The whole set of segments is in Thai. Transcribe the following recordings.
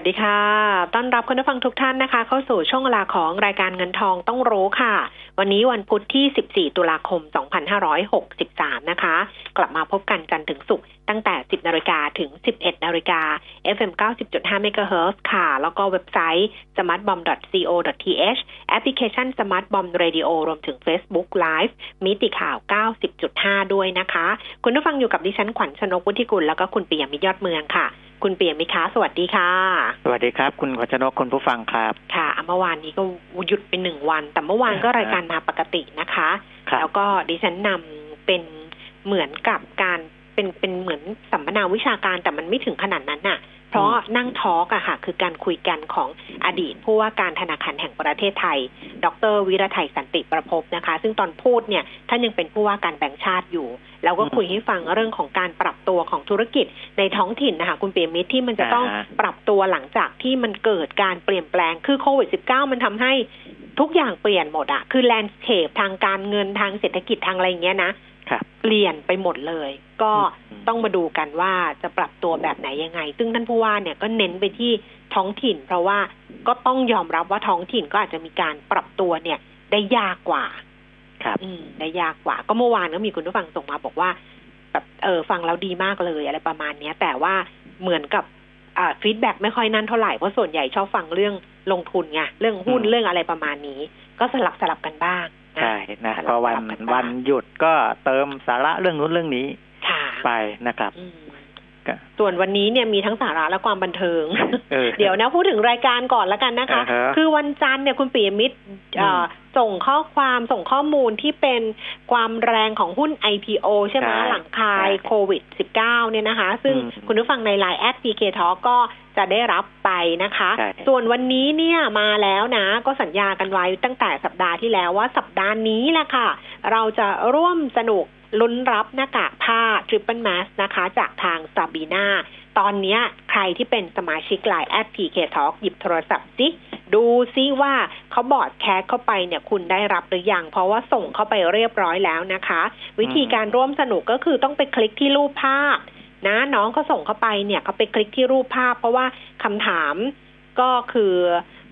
วัสดีค่ะ ต้อนรับคุณผู้ฟังทุกท่านนะคะ เข้าสู่ช่วงเวลาของรายการเงินทองต้องรู้ค่ะ วันนี้วันพุธที่ 14 ตุลาคม 2563 นะคะ กลับมาพบกันจันทร์ถึงศุกร์ตั้งแต่ 10 นาฬิกาถึง 11 นาฬิกา FM 90.5 MHz ค่ะ แล้วก็เว็บไซต์ smartbomb.co.th แอปพลิเคชัน Smart Bomb Radio รวมถึง Facebook Live มิติข่าว 90.5 ด้วยนะคะ คุณผู้ฟังอยู่กับดิฉันขวัญชนกวุฒิกุลแล้วก็คุณเปียมิตรยอดเมืองค่ะ คุณเปียมิคะสวัสดีค่ะสวัสดีครับ คุณขวัญชนกคุณผู้ฟังครับ ค่ะ เมื่อวานนี้ก็หยุดไปหนึ่งวัน แต่เมื่อวานก็รายการมาปกตินะคะครับแล้วก็ดิฉันนำเป็นเหมือนกับการ เป็นเป็นเหมือนสัมมนาวิชาการแต่มันไม่ถึงขนาดนั้นน่ะ เพราะนั่งทอล์กอะค่ะ คือการคุยกันของอดีตผู้ว่าการธนาคารแห่งประเทศไทย ดรวิรไทยสันติประพบนะคะ ซึ่งตอนพูดเนี่ยท่านยังเป็นผู้ว่าการแบงค์ชาติอยู่ แล้วก็คุยให้ฟังเรื่องของการปรับตัวของธุรกิจในท้องถิ่นนะคะคุณเปียมิตรที่มันจะต้องอ่าฮะปรับตัวหลังจากที่มันเกิดการเปลี่ยนแปลงคือโควิด -19 มันทำให้ทุกอย่างเปลี่ยนหมดอะคือแลนด์สเคปทางการเงินทางเศรษฐกิจทางอะไรอย่างเงี้ยนะครับ เปลี่ยนไปหมดเลย ก็อืมต้องมาดูกันว่าจะปรับตัวแบบไหนยังไง ซึ่งท่านผู้ว่าเนี่ยก็เน้นไปที่ท้องถิ่น เพราะว่าก็ต้องยอมรับว่าท้องถิ่นก็อาจจะมีการปรับตัวเนี่ยได้ยากกว่า ครับ อืมได้ยากกว่า ก็เมื่อวานก็มีคุณผู้ฟังส่งมาบอกว่าแบบเออฟังแล้วดีมากเลยอะไรประมาณเนี้ย แต่ว่าเหมือนกับอ่าฟีดแบ็ไม่ค่อยนั่นเท่าไหร่เพราะส่วนใหญ่ชอบฟังเรื่องลงทุนไงเรื่องหุ้นอืมเรื่องอะไรประมาณนี้ ก็สลับสลับกันบ้างนะ ใช่นะสลับพอวันสลับกันบ้างวันหยุดก็เติมสาระเรื่องนู้นเรื่องนี้ค่ะไปนะครับอืมก็ส่วนวันนี้เนี่ยมีทั้งสาระและความบันเทิงเออเดี๋ยวนะพูดถึงรายการก่อนแล้วกันนะคะอ่าฮะคือวันจันทร์เนี่ยคุณปียมิตรเอ่ออ ส่งข้อความส่งข้อมูลที่เป็นความแรงของหุ้น IPO ใช่ไหมใช่หลังคายใช่โควิด 19 เนี่ยนะคะ ซึ่งอืมคุณผู้ฟังใน Line แอด PK Talk ก็จะได้รับไปนะคะใช่ส่วนวันนี้เนี่ยมาแล้วนะ ก็สัญญากันไว้ตั้งแต่สัปดาห์ที่แล้วว่าสัปดาห์นี้แหละค่ะ เราจะร่วมสนุกลุ้นรับหน้ากากผ้า Triple Mask นะคะ จากทางซาบีนาตอนเนี้ยใครที่เป็นสมาชิก Line แอด PK Talk หยิบโทรศัพท์สิ ดูซิว่าเขา broadcast เข้าไปเนี่ยคุณได้รับหรือยัง เพราะว่าส่งเข้าไปเรียบร้อยแล้วนะคะ วิธีการร่วมสนุกก็คือต้องไปคลิกที่รูปภาพ นะน้องเขาส่งเข้าไปเนี่ยเขาไปคลิกที่รูปภาพ เพราะว่าคำถามก็คือ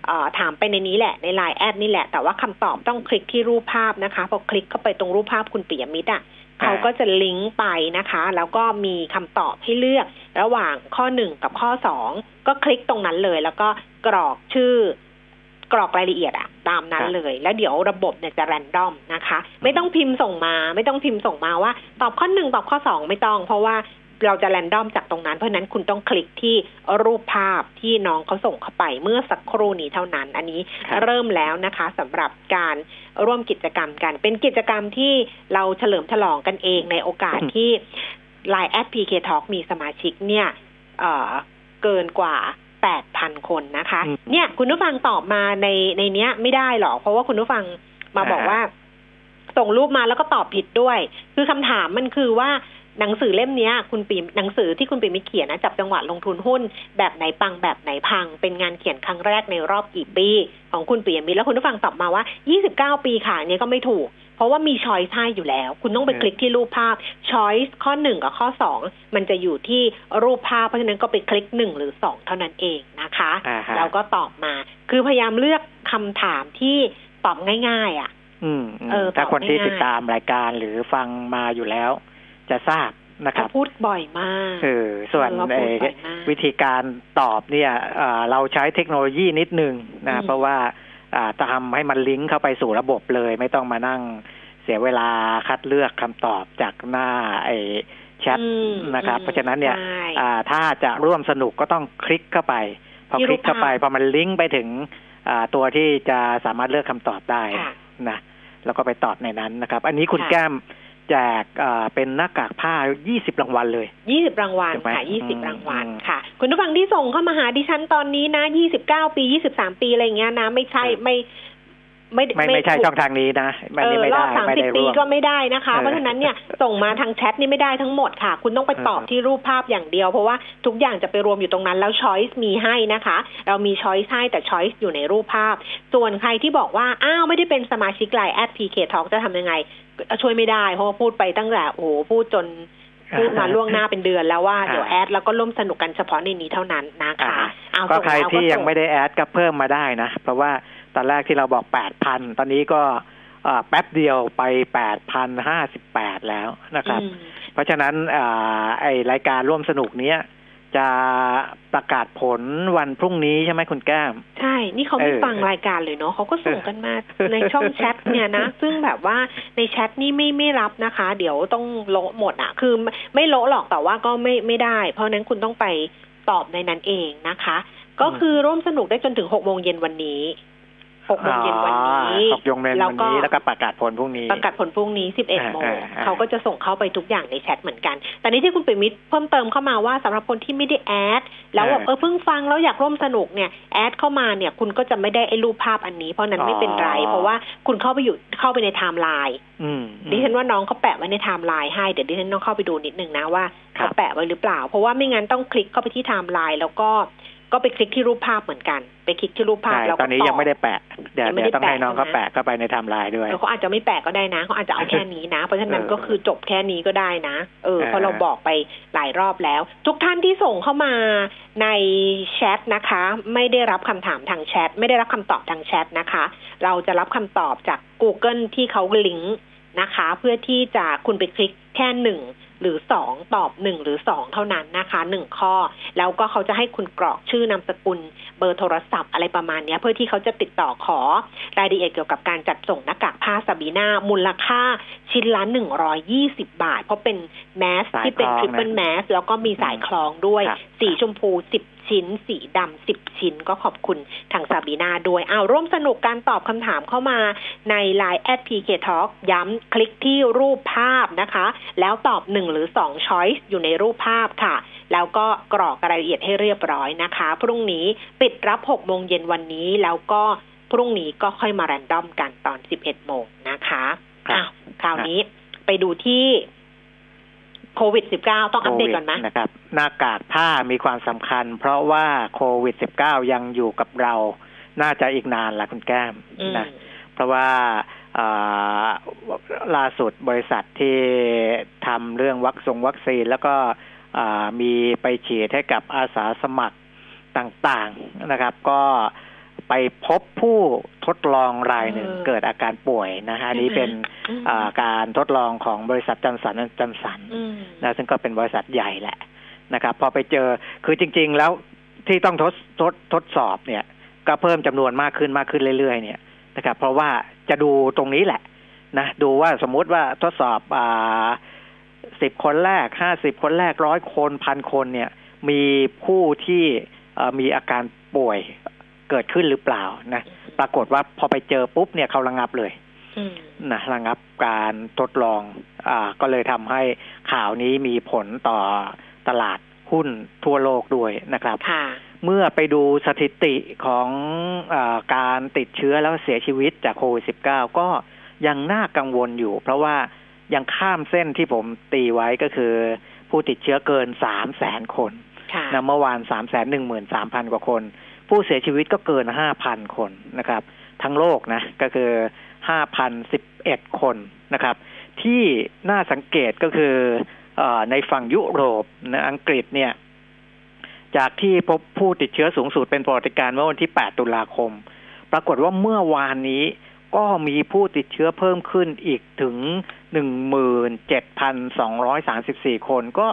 ออถามไปในนี้แหละในไลน์แอดนี่แหละ แต่ว่าคำตอบต้องคลิกที่รูปภาพนะคะพอคลิกเข้าไปตรงรูปภาพคุณปิยมิตรอะเขาก็จะลิงก์ไปนะคะ แล้วก็มีคำตอบให้เลือก ระหว่างข้อหนึ่งกับข้อสองก็คลิกตรงนั้นเลย แล้วก็กรอกชื่อ กรอกรายละเอียดอะตามนั้นครับเลย แล้วเดี๋ยวระบบเนี่ยจะแรนดอมนะคะ ไม่ต้องพิมพ์ส่งมา ไม่ต้องพิมพ์ส่งมาว่า ตอบข้อหนึ่งตอบข้อสองไม่ต้อง เพราะว่าเราจะแรนดอมจากตรงนั้น เพราะฉะนั้นคุณต้องคลิกที่รูปภาพที่น้องเขาส่งเข้าไปเมื่อสักครู่นี้เท่านั้น อันนี้ครับเริ่มแล้วนะคะสำหรับการร่วมกิจกรรมกัน เป็นกิจกรรมที่เราเฉลิมฉลองกันเองในโอกาสที่ Line แอด PK Talk มีสมาชิกเนี่ยเอ่อเกินกว่า 8,000คนนะคะอืมเนี่ยคุณผู้ฟังตอบมาในในเนี้ยไม่ได้หรอก เพราะว่าคุณผู้ฟังมาบอกอ่าฮะว่า ส่งรูปมาแล้วก็ตอบผิดด้วย คือคำถามมันคือว่าหนังสือเล่มเนี้ยคุณปีหนังสือที่คุณปีมิเขียนนะจับจังหวะลงทุนหุ้น แบบไหนปังแบบไหนพัง เป็นงานเขียนครั้งแรกในรอบกี่ปี ของคุณปียมิตรแล้วคุณผู้ฟังตอบมาว่า 29 ปีค่ะอันนี้ก็ไม่ถูก เพราะว่ามีช้อยส์ให้อยู่แล้ว คุณต้องไปเออคลิกที่รูปภาพช้อยส์ข้อหนึ่งกับข้อสองมันจะอยู่ที่รูปภาพ เพราะฉะนั้นก็ไปคลิกหนึ่งหรือสองเท่านั้นเองนะคะอ่าฮะแล้วก็ตอบมา คือพยายามเลือกคำถามที่ตอบง่าย ๆ อะอืมอืมเออถ้าคนที่ตอบง่ายๆติดตามรายการหรือฟังมาอยู่แล้ว จะทราบนะครับเขาพูดบ่อยมากเออส่วนเออเขาพูดบ่อยมากวิธีการตอบเนี่ยเอ่อเราใช้เทคโนโลยีนิดนึงอืนะมเพราะว่า อ่าทำให้มันลิงก์เข้าไปสู่ระบบเลย ไม่ต้องมานั่งเสียเวลาคัดเลือกคำตอบจากหน้าไอ้แชทอืมนะครับอืมเพราะฉะนั้นเนี่ยใช่อ่าถ้าจะร่วมสนุกก็ต้องคลิกเข้าไป พอที่คลิกเข้าไปรูปภาพพอมันลิงก์ไปถึงอ่าตัวที่จะสามารถเลือกคำตอบได้ค่ะนะแล้วก็ไปตอบในนั้นนะครับ อันนี้คุณค่ะแก้ม แจกอ่าเป็นหน้ากากผ้า 20 รางวัลเลยยี่สิบรางวัลถูกไหมค่ะยี่สิบอืมรางวัลอืมค่ะ คุณผู้ฟังที่ส่งเข้ามาหาดิฉันตอนนี้นะยี่สิบเก้าปียี่สิบสามปีอะไรเงี้ยนะ ไม่ใช่เออไม่ ไม่ไม่ไม่ใช่ช่องทางนี้นะมันเอนี้อไม่รได้อบสามไม่สิบได้ปีร่วมก็ไม่ได้นะคะเออเพราะฉะนั้นเนี่ยส่งมาทางแชทนี่ไม่ได้ทั้งหมดค่ะ คุณต้องไปตอบเออที่รูปภาพอย่างเดียว เพราะว่าทุกอย่างจะไปรวมอยู่ตรงนั้นแล้ว choice มีให้นะคะ เรามีช้อยส์ให้แต่ช้อยส์อยู่ในรูปภาพ ส่วนใครที่บอกว่า อ้าวไม่ได้เป็นสมาชิกไลน์แอดพีเคทจะทำยังไง ช่วยไม่ได้ เพราะว่าพูดไปตั้งแต่โอ้โหพูดจนพูดมาล่วงหน้าเป็นเดือนแล้วว่าเดี๋ยวแอดแล้วก็ร่วมสนุกกันเฉพาะในนี้เท่านั้นนะคะอ่าเอาก็ส่งใครแล้วที่ยังส่ไม่ได้แอดก็เพิ่มมาได้นะ เพราะว่า ตอนแรกที่เราบอกแปดพันตอนนี้ก็เอ่อแป๊บเดียวไปแปดพันห้าสิบแปดแล้วนะครับอืมเพราะฉะนั้นอ่าไอรายการร่วมสนุกเนี้ยจะประกาศผลวันพรุ่งนี้ใช่ไหมคุณแก้ม ใช่ นี่เขาไม่เออฟังรายการเลยเนาะเขาก็ส่งกันมาในช่องแชทเนี่ยนะ ซึ่งแบบว่าในแชทนี่ไม่ไม่รับนะคะ เดี๋ยวต้องโละหมดอะ คือไม่ไม่โละหรอกแต่ว่าก็ไม่ไม่ได้ เพราะฉะนั้นคุณต้องไปตอบในนั้นเองนะคะ ก็คือร่วมสนุกได้จนถึงหกโมงเย็นวันนี้ หกโมงเย็นวันนี้ตกยงเย็นแล้ววันก็นี้แล้วก็ประกาศผลพรุ่งนี้ ประกาศผลพรุ่งนี้สิบเอ็ดอ่าโมงอ่าอ่าเขาก็จะส่งเข้าไปทุกอย่างในแชทเหมือนกัน แต่นี้ที่คุณปิมิตรเพิ่มเติมเข้ามาว่าสำหรับคนที่ไม่ได้แอด แล้วแบบเออเพิ่งฟังแล้วอยากร่วมสนุกเนี่ยแอดเข้ามาเนี่ยคุณก็จะไม่ได้ไอ้รูปภาพอันนี้ เพราะนั้นไม่เป็นไร เพราะว่าคุณเข้าไปอยู่เข้าไปในไทม์ไลน์อืมดิฉันว่าน้องเขาแปะไว้ในไทม์ไลน์ให้เดี๋ยวดิฉันต้องเข้าไปดูนิดนึงนะว่าครับเขาแปะไว้หรือเปล่า เพราะว่าไม่งั้นต้องคลิกเข้าไปที่ไทม์ไลน์แล้วก็ ก็ไปคลิกที่รูปภาพเหมือนกัน ไปคลิกที่รูปภาพใช่แล้วก็ตอนนี้ยังไม่ได้แปะ เดี๋ยวยังไม่เดี๋ยวได้ต้องให้แปะน้องเขาใช่ไหมแปะเข้าไปในไทม์ไลน์ด้วยเออเขาอาจจะไม่แปะก็ได้นะเขาอาจจะเอาแค่นี้นะ เพราะฉะนั้นเออก็คือจบแค่นี้ก็ได้นะเออเออเพราะเราบอกไปหลายรอบแล้ว ทุกท่านที่ส่งเข้ามาในแชทนะคะ ไม่ได้รับคำถามทางแชทไม่ได้รับคำตอบทางแชทนะคะ เราจะรับคำตอบจาก Google ที่เขาลิงก์นะคะ เพื่อที่จะคุณไปคลิกแค่หนึ่ง หรือสองตอบหนึ่งหรือสองเท่านั้นนะคะหนึ่งข้อ แล้วก็เขาจะให้คุณกรอกชื่อนามสกุลเบอร์โทรศัพท์อะไรประมาณเนี้ยเพื่อที่เขาจะติดต่อขอรายละเอียดเกี่ยวกับการจัดส่งหน้ากากผ้าซาบีนามูลค่าชิ้นละหนึ่งร้อยยี่สิบบาท เพราะเป็นแมสสายที่เป็นคล้องทริปเปิลนะแมสแล้วก็มีสายคล้องด้วยครับสีชมพูสิบ ชิ้น สีดำสิบชิ้นก็ขอบคุณทางซาบีนาด้วยอ้าวร่วมสนุกการตอบคำถามเข้ามาใน Line แอดพีเคทย้ำคลิกที่รูปภาพนะคะ แล้วตอบหนึ่งหรือสอง choice อยู่ในรูปภาพค่ะ แล้วก็กรอกรายละเอียดให้เรียบร้อยนะคะ พรุ่งนี้ปิดรับ6โมงเย็นวันนี้แล้วก็พรุ่งนี้ก็ค่อยมา random กันตอน 11 โมงนะคะครับอ้าวคราวนี้ไปดูที่ โควิด -19 ต้องอัปเดตก่อนไหมโควิดนะครับ หน้ากากผ้ามีความสำคัญ เพราะว่าโควิด -19 ยังอยู่กับเรา น่าจะอีกนานละคุณแก้มอืมนะเพราะว่าอ่าล่าสุดบริษัทที่ทำเรื่องวัคซงวัคซีน แล้วก็อ่ามีไปฉีดให้กับอาสาสมัครต่างๆนะครับ ก็ ไปพบผู้ทดลองรายหนึ่งเออเกิดอาการป่วยนะฮะอันนี้เป็นอืมอ่าการทดลองของบริษัทจันสันจันสันอืมนะซึ่งก็เป็นบริษัทใหญ่แหละนะครับ พอไปเจอคือจริง ๆ แล้วที่ต้องทดทดทดสอบเนี่ย ก็เพิ่มจำนวนมากขึ้นมากขึ้นเรื่อยๆ เนี่ยนะครับ เพราะว่าจะดูตรงนี้แหละนะดูว่าสมมุติว่าทดสอบอ่าสิบคนแรกห้าสิบคนแรกร้อยคนพันคนเนี่ย มีผู้ที่เอ่อมีอาการป่วย เกิดขึ้นหรือเปล่านะปรากฏว่าพอไปเจอปุ๊บเนี่ยเขาระงับเลยอืมนะระงับการทดลอง อ่า ก็เลยทำให้ข่าวนี้มีผลต่อตลาดหุ้นทั่วโลกด้วยนะครับค่ะเมื่อไปดูสถิติของอาการติดเชื้อแล้วเสียชีวิตจากโควิด -19 ก็ยังน่ากังวลอยู่ เพราะว่ายังข้ามเส้นที่ผมตีไว้ก็คือ ผู้ติดเชื้อเกินสามแสนคนค่ะนะเมื่อวานสามแสนหนึ่งหมื่นสามพันกว่าคน ผู้เสียชีวิตก็เกินห้าพันคนนะครับ ทั้งโลกนะก็คือห้าพันสิบเอ็ดคนนะครับ ที่น่าสังเกตก็คืออในฝั่งยุโรปนะอังกฤษเนี่ย จากที่พบผู้ติดเชื้อสูงสุดเป็นประวัติการณ์เมื่อวันที่ 8 ตุลาคม ปรากฏว่าเมื่อวานนี้ก็มีผู้ติดเชื้อเพิ่มขึ้นอีกถึง 17,234 คน ก็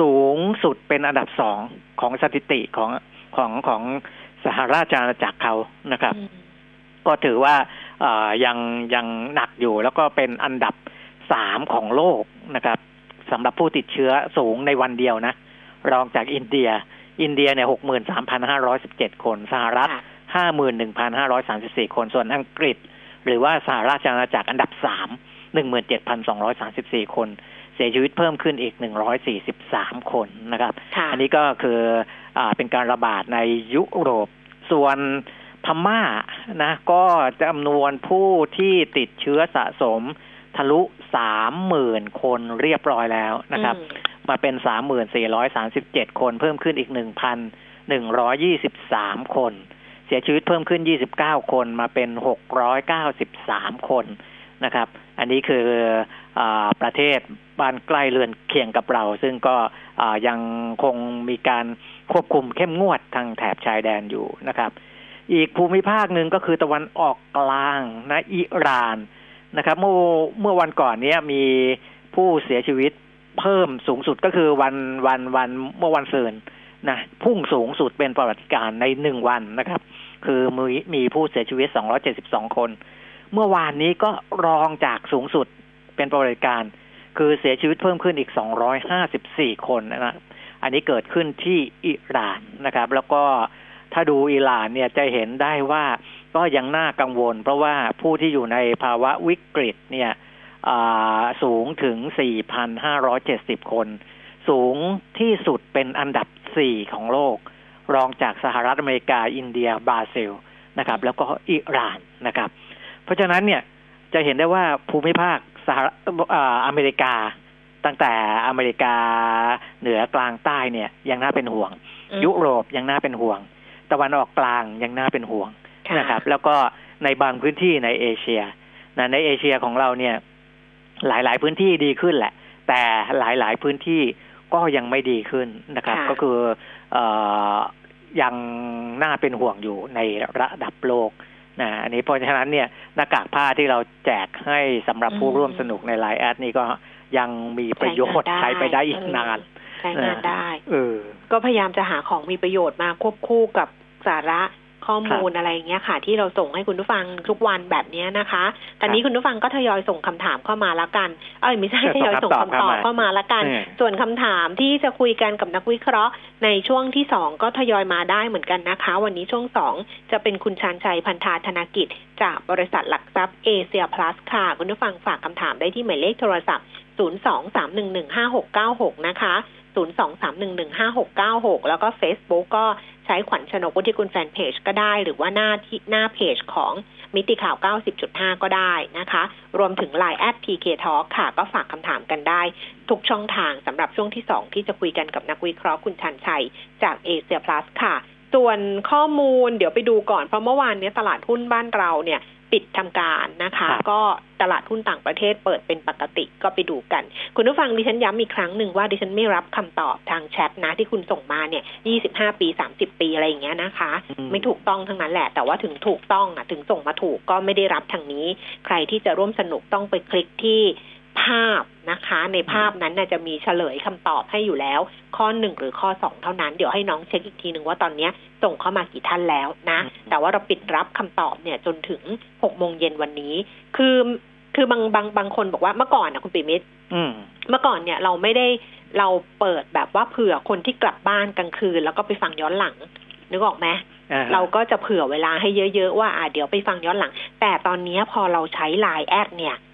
สูงสุดเป็นอันดับสองของสถิติของของของ สหราชอาณาจักรเขานะครับอืมก็ถือว่าเอ่อยังยังหนักอยู่แล้วก็เป็นอันดับสามของโลกนะครับสำหรับผู้ติดเชื้อสูงในวันเดียวนะ รองจากอินเดีย อินเดียเนี่ยหกหมื่นสามพันห้าร้อยสิบเจ็ดคนสหรัฐค่ะห้าหมื่นหนึ่งพันห้าร้อยสามสิบสี่คนส่วนอังกฤษ หรือว่าสหราชอาณาจักรอันดับสามหนึ่งหมื่นเจ็ดพันสองร้อยสามสิบสี่คน เสียชีวิตเพิ่มขึ้นอีกหนึ่งร้อยสี่สิบสามคนนะครับค่ะอันนี้ก็คืออ่า เป็นการระบาดในยุโรป ส่วนพม่านะก็จำนวนผู้ที่ติดเชื้อสะสมทะลุสามหมื่นคนเรียบร้อยแล้วนะครับอืมมาเป็นสามหมื่นสี่ร้อยสามสิบเจ็ดคนเพิ่มขึ้นอีกหนึ่งพันหนึ่งร้อยี่สิบสามคน เสียชีวิตเพิ่มขึ้นยี่สิบเก้าคนมาเป็นหกร้อยเก้าสิบสามคนนะครับ อันนี้คืออา ประเทศบ้านใกล้เรือนเคียงกับเรา ซึ่งก็ยังคงมีการควบคุมเข้มงวดทางแถบชายแดนอยู่นะครับ อีกภูมิภาคหนึ่งก็คือตะวันออกกลางนะอิหร่านนะครับเมื่อเมื่อวันก่อนเนี้ยมีผู้เสียชีวิตเพิ่มสูงสุดก็คือวันวันวันเมื่อวันเสาร์นะพุ่งสูงสุดเป็นประวัติการณ์ในหนึ่งวันนะครับ คือมีมีผู้เสียชีวิต 272 คน เมื่อวานนี้ก็รองจากสูงสุด เป็นประวัติการ คือเสียชีวิตเพิ่มขึ้นอีก 254 คนนะครับอันนี้เกิดขึ้นที่อิหร่านนะครับ แล้วก็ถ้าดูอิหร่านเนี่ยจะเห็นได้ว่าก็ยังน่ากังวล เพราะว่าผู้ที่อยู่ในภาวะวิกฤตเนี่ยสูงถึง 4,570 คน สูงที่สุดเป็นอันดับ 4 ของโลก รองจากสหรัฐอเมริกา อินเดีย บราซิล นะครับ แล้วก็อิหร่านนะครับ เพราะฉะนั้นเนี่ยจะเห็นได้ว่าภูมิภาค สหรัฐอ่าอเมริกา ตั้งแต่อเมริกาเหนือกลางใต้เนี่ยยังน่าเป็นห่วงอืมยุโรปยังน่าเป็นห่วง ตะวันออกกลางยังน่าเป็นห่วงค่ะนะครับ แล้วก็ในบางพื้นที่ในเอเชียนะในเอเชียของเราเนี่ย หลาย ๆ พื้นที่ดีขึ้นแหละ แต่หลาย ๆ พื้นที่ก็ยังไม่ดีขึ้นนะครับค่ะก็คือเออยังน่าเป็นห่วงอยู่ในระดับโลก นะอันนี้เพราะฉะนั้นเนี่ยหน้ากากผ้าที่เราแจกให้สำหรับผู้ร่วมสนุกในไลน์แอดนี่ก็ยังมีประโยชน์ใช้ไปได้อีกนานใช้งานได้เออก็พยายามจะหาของมีประโยชน์มาควบคู่กับสาระ ข้อมูลอะไรอย่างเงี้ยค่ะ ที่เราส่งให้คุณผู้ฟังทุกวันแบบเนี้ยนะคะตอนนี้คุณผู้ฟังก็ทยอยส่งคำถามเข้ามาละกัน เอ้ยไม่ใช่ส่งทยอยส่งคำตอบคำตอบเข้ามาเข้ามาละกันอืมส่วนคำถามที่จะคุยกันกับนักวิเคราะห์ ในช่วงที่สองก็ทยอยมาได้เหมือนกันนะคะ วันนี้ช่วงสองจะเป็นคุณชานชัยพันธาธนกิจ จากบริษัทหลักทรัพย์เอเชียพลัสค่ะ คุณผู้ฟังฝากคำถามได้ที่หมายเลขโทรศัพท์ 023115696 นะคะ 023115696 แล้วก็ Facebook ก็ ใช้ขวัญชนกวุฒิกุลแฟนเพจก็ได้ หรือว่าหน้าที่หน้าเพจของมิติข่าว 90.5 ก็ได้นะคะ รวมถึง Line แอด PK Talk ค่ะ ก็ฝากคำถามกันได้ ทุกช่องทางสำหรับช่วงที่ 2 ที่จะคุยกันกับนักวิเคราะห์คุณชันชัย จากเอเชียพลัสค่ะ ส่วนข้อมูลเดี๋ยวไปดูก่อน เพราะเมื่อวานนี้ตลาดหุ้นบ้านเราเนี่ย ปิดทำการนะคะครับก็ตลาดหุ้นต่างประเทศเปิดเป็นปกติก็ไปดูกัน คุณผู้ฟังดิฉันย้ำอีกครั้งหนึ่งว่าดิฉันไม่รับคำตอบทางแชทนะที่คุณส่งมาเนี่ย25ปี30ปีอะไรอย่างเงี้ยนะคะอืมไม่ถูกต้องทั้งนั้นแหละ แต่ว่าถึงถูกต้องอะถึงส่งมาถูกก็ไม่ได้รับทางนี้ ใครที่จะร่วมสนุกต้องไปคลิกที่ ภาพนะคะ ในภาพนั้นน่ะจะมีเฉลยคำตอบให้อยู่แล้ว ข้อหนึ่งหรือข้อสองเท่านั้น เดี๋ยวให้น้องเช็คอีกทีหนึ่งว่าตอนเนี้ยส่งเข้ามากี่ท่านแล้วนะอืมแต่ว่าเราปิดรับคำตอบเนี่ยจนถึงหกโมงเย็นวันนี้ คือคือบางบางบางคนบอกว่าเมื่อก่อนนะคุณปิมิตรอืมเมื่อก่อนเนี่ยเราไม่ได้เราเปิดแบบว่าเผื่อคนที่กลับบ้านกลางคืน แล้วก็ไปฟังย้อนหลังนึกออกไหมอ่าเราก็จะเผื่อเวลาให้เยอะ ๆ ว่าอ่าเดี๋ยวไปฟังย้อนหลัง แต่ตอนนี้พอเราใช้ไลน์แอดเนี่ยอืม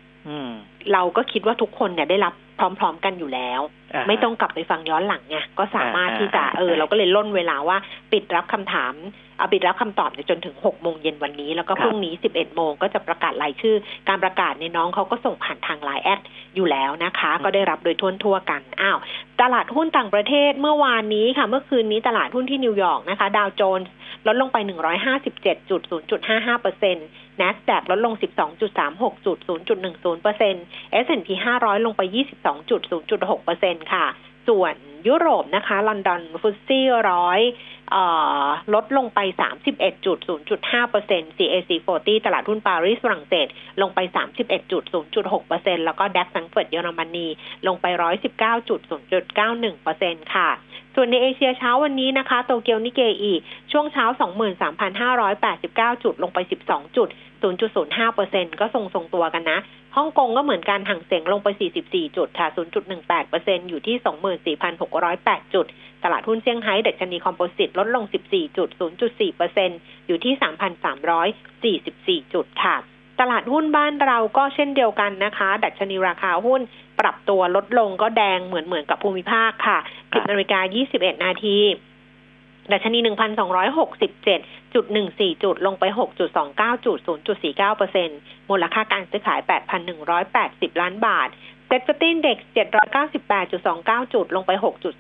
เราก็คิดว่าทุกคนเนี่ยได้รับพร้อม ๆ กันอยู่แล้วไม่ต้องกลับไปฟังย้อนหลังไงก็สามารถที่จะอ่าอ่าเออ เราก็เลยล่นเวลาว่าปิดรับคำถามเอาปิดรับคำตอบเนี่ยจนถึงหกโมงเย็นวันนี้ แล้วก็ครับพรุ่งนี้สิบเอ็ดโมงก็จะประกาศรายชื่อ การประกาศเนี่ยน้องเขาก็ส่งผ่านทางไลน์แอดอยู่แล้วนะคะ ก็ได้รับโดยทั่วทั่วๆกันอ้าวตลาดหุ้นต่างประเทศเมื่อวานนี้ค่ะ เมื่อคืนนี้ตลาดหุ้นที่นิวยอร์กนะคะ ดาวโจนส์ลดลงไป157.0.55เปอร์เซ็นต์ NASDAQ ลดลง12.36จุด0.10เปอร์เซ็นต์ S&P 500 ลงไป 22.0.6เปอร์เซ็นต์ค่ะ ส่วนยุโรปนะคะ ลอนดอน FTSE ร้อยลดลงไป 31.0.5เปอร์เซ็นต์ CAC 40 ตลาดหุ้นปารีสฝรั่งเศส ลงไป 31.0.6เปอร์เซ็นต์แล้วก็ DAX แฟรงก์เฟิร์ตเยอรมนี ลงไป 119.0.91เปอร์เซ็นต์ค่ะ ส่วนในเอเชียเช้าวันนี้นะคะ โตเกียวนิกเกอิช่วงเช้า 23,589 จุดลงไป 12 จุด 0.05เปอร์เซ็นต์ก็ทรงทรงตัวกันนะ ฮ่องกงก็เหมือนกันฮั่งเส็งลงไป 44 จุดค่ะ 0.18เปอร์เซ็นต์อยู่ที่ 24,608 จุด ตลาดหุ้นเซี่ยงไฮ้ดัชนี composite ลดลง 14จุด0.4เปอร์เซ็นต์อยู่ที่ 3,344 จุดค่ะ ตลาดหุ้นบ้านเราก็เช่นเดียวกันนะคะ ดัชนีราคาหุ้นปรับตัวลดลงก็แดงเหมือนเหมือนกับภูมิภาคค่ะ 10นาฬิกา21 นาทีดัชนี 1,267.14 จุด ลงไป 6.29 จุด 0.49เปอร์เซ็นต์มูลค่าการซื้อขาย 8,180 ล้านบาท SET50 index 798.29 จุด ลงไป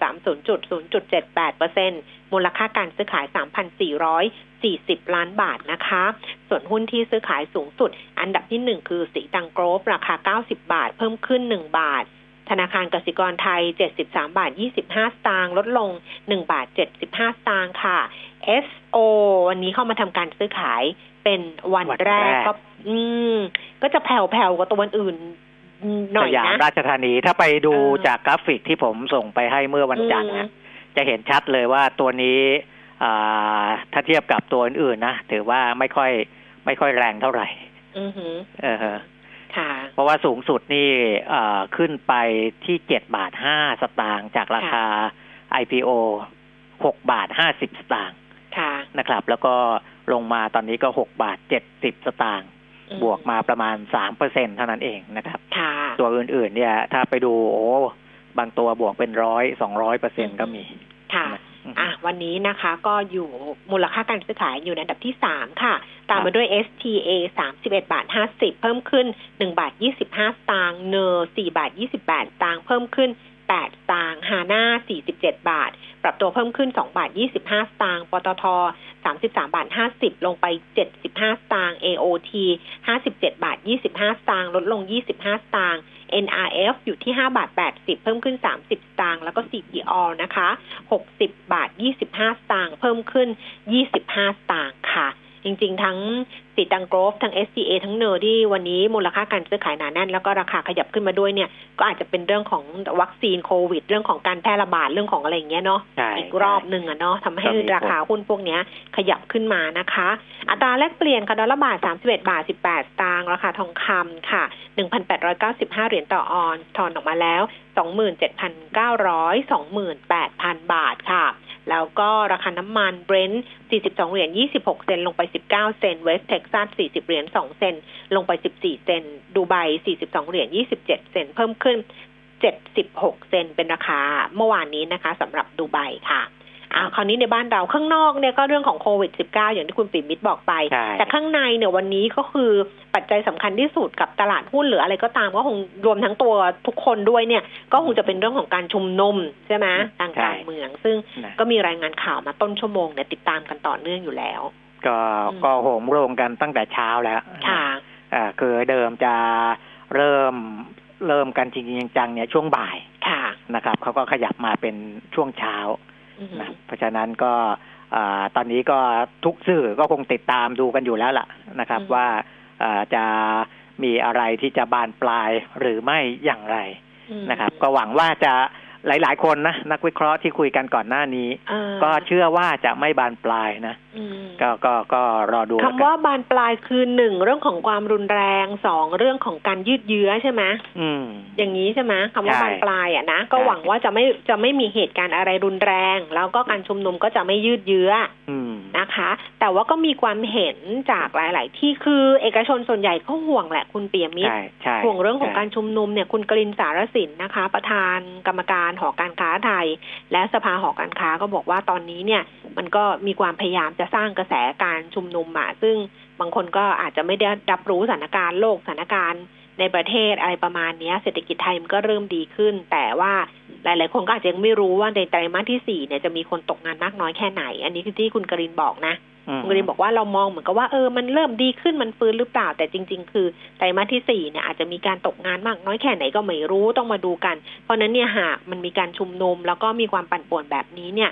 6.30 จุด 0.78เปอร์เซ็นมูลค่าการซื้อขาย 3,400 3,440 ล้านบาทนะคะ ส่วนหุ้นที่ซื้อขายสูงสุด อันดับที่ 1 คือสีตังโกรฟราคา 90 บาท เพิ่มขึ้น 1 บาท ธนาคารกสิกรไทย 73 บาท 25 สตางค์ลดลง 1 บาท 75 สตางค์ค่ะ SO วันนี้เข้ามาทำการซื้อขายเป็นวันวันแรแรกกก็อืม ก็จะแผ่วๆกว่าตัวอื่นหน่สอยยามนะราชธานีถ้าไปดูเออจากกราฟิกที่ผมส่งไปให้เมื่อวันจันทร์นะจะเห็นชัดเลยว่าตัวนี้อ่า ถ้าเทียบกับตัวอื่นๆนะถือว่าไม่ค่อยไม่ค่อยแรงเท่าไหร่ อือหือเออฮะค่ะ เพราะว่าสูงสุดนี่เอ่อขึ้นไปที่เจ็ดบาทห้าสตางค์จากราคา IPO หกบาทห้าสิบสตางค์ค่ะนะครับ แล้วก็ลงมาตอนนี้ก็หกบาทเจ็ดสิบสตางค์อืบวกมาประมาณสามเปอร์เซ็นเท่านั้นเองนะครับค่ะตัวอื่นๆ เนี่ย ถ้าไปดูโอ้บางตัวบวกเป็นร้อยสองร้อยเปอร์เซ็นก็มีค่ะ อะวันนี้นะคะ ก็อยู่มูลค่าการซื้อขายอยู่ในอันดับที่สามค่ะ ตามมาด้วย STA สามสิบเอ็ดบาทห้าสิบเพิ่มขึ้นหนึ่งบาทยี่สิบห้าสตางค์เนอร์สี่บาทยี่สิบแปดสตางค์เพิ่มขึ้น แปดสตางค์ฮาน่าสี่สิบเจ็ดบาท ปรับตัวเพิ่มขึ้นสองบาทยี่สิบห้าสตางค์ ปตทสามสิบสามบาทห้าสิบลงไปเจ็ดสิบห้าสตางค์ AOT ห้าสิบเจ็ดบาทยี่สิบห้าสตางค์ ลดลงยี่สิบห้าสตางค์ NRF อยู่ที่ 5 บาท 80 เพิ่มขึ้น 30 สตางค์ แล้วก็ CPO นะคะ 60บบาท 25 สตางค์ เพิ่มขึ้น 25 สตางค์ค่ะ จริง ๆ ทั้งสีตังโกรฟทั้ง SCA ทั้งเนอร์ที่วันนี้มูลค่าการซื้อขายหนาแน่น แล้วก็ราคาขยับขึ้นมาด้วยเนี่ย ก็อาจจะเป็นเรื่องของวัคซีนโควิด เรื่องของการแพร่ระบาดเรื่องของอะไรอย่างเงี้ยเนาะใช่อีกรอบหนึ่งอะเนาะทำให้ก็มีผลราคาหุ้นพวกเนี้ยขยับขึ้นมานะคะ อัตราแลกเปลี่ยนค่ะดอลลาร์บาท31บาท18สตางค์ราคาทองคำค่ะ1,895เหรียญต่อออนซ์ทองออกมาแล้ว27,900 28,000บาทค่ะ แล้วก็ราคาน้ำมันเบรนท์42 เหรียญ 26 เซนต์ลงไป 19 เซนต์เวสเท็กซัส 40 เหรียญ 2 เซนต์ลงไป 14 เซนต์ดูไบ 42 เหรียญ 27 เซนต์เพิ่มขึ้น 76 เซนต์เป็นราคาเมื่อวานนี้นะคะสำหรับดูไบค่ะ อ่าคราวนี้ในบ้านเราข้างนอกเนี่ยก็เรื่องของโควิด -19 อย่างที่คุณปิ่มมิตรบอกไปใช่แต่ข้างในเนี่ยวันนี้ก็คือปัจจัยสำคัญที่สุดกับตลาดหุ้นหรืออะไรก็ตามก็คงรวมทั้งตัวทุกคนด้วยเนี่ย ก็คงจะเป็นเรื่องของการชุมนุมใช่ไหมทางการเมือง ซึ่งนะก็มีรายงานข่าวมาต้นชั่วโมงเนี่ยติดตามกันต่อเนื่องอยู่แล้ว ก็อืมก็โหมโรงกันตั้งแต่เช้าแล้วค่ะอ่าคือเดิมจะเริ่มเริ่มกันจริงๆจังๆเนี่ยช่วงบ่ายค่ะนะครับเขาก็ขยับมาเป็นช่วงเช้าอือหือ นะเพราะฉะนั้นก็อ่าตอนนี้ก็ทุกสื่อก็คงติดตามดูกันอยู่แล้วล่ะนะครับอืมว่าอ่าจะมีอะไรที่จะบานปลายหรือไม่อย่างไรอืมนะครับ ก็หวังว่าจะ หลาย ๆ คนนะนักวิเคราะห์ที่คุยกันก่อนหน้านี้อ่าก็เชื่อว่าจะไม่บานปลายนะอืมก็ก็ก็รอดูแล้วคำกันว่าบานปลายคือหนึ่งเรื่องของความรุนแรงสองเรื่องของการยืดเยื้อใช่ไหมอืมอย่างนี้ใช่ไหมคำว่าใช่บานปลายอะนะก็ใช่หวังว่าจะไม่จะไม่มีเหตุการณ์อะไรรุนแรง แล้วก็การชุมนุมก็จะไม่ยืดเยื้ออืมนะคะ แต่ว่าก็มีความเห็นจากหลาย ๆ ที่คือเอกชนส่วนใหญ่ก็ห่วงแหละคุณเปียมิตรใช่ใช่ห่วงเรื่องของใช่การชุมนุมเนี่ยคุณกลินสารสินนะคะ ประธานกรรมการหอการค้าไทย และสภาหอการค้าก็บอกว่าตอนนี้เนี่ยมันก็มีความพยายามจะสร้างกระแสการชุมนุมอะซึ่งบางคนก็อาจจะไม่ได้รับรู้สถานการณ์โลกสถานการณ์ในประเทศอะไรประมาณนี้เศรษฐกิจไทยมันก็เริ่มดีขึ้น แต่ว่าหลาย ๆ คนก็อาจจะยังไม่รู้ว่าในไตรมาสที่สี่เนี่ยจะมีคนตกงานมากน้อยแค่ไหน อันนี้คือที่คุณกรินบอกนะ คุณกรินบอกว่าเรามองเหมือนกับว่าเออมันเริ่มดีขึ้นมันฟื้นหรือเปล่า แต่จริง ๆ คือไตรมาสที่สี่เนี่ยอาจจะมีการตกงานมากน้อยแค่ไหนก็ไม่รู้ต้องมาดูกัน เพราะนั้นเนี่ยหากมันมีการชุมนุมแล้วก็มีความปั่นป่วนแบบนี้เนี่ย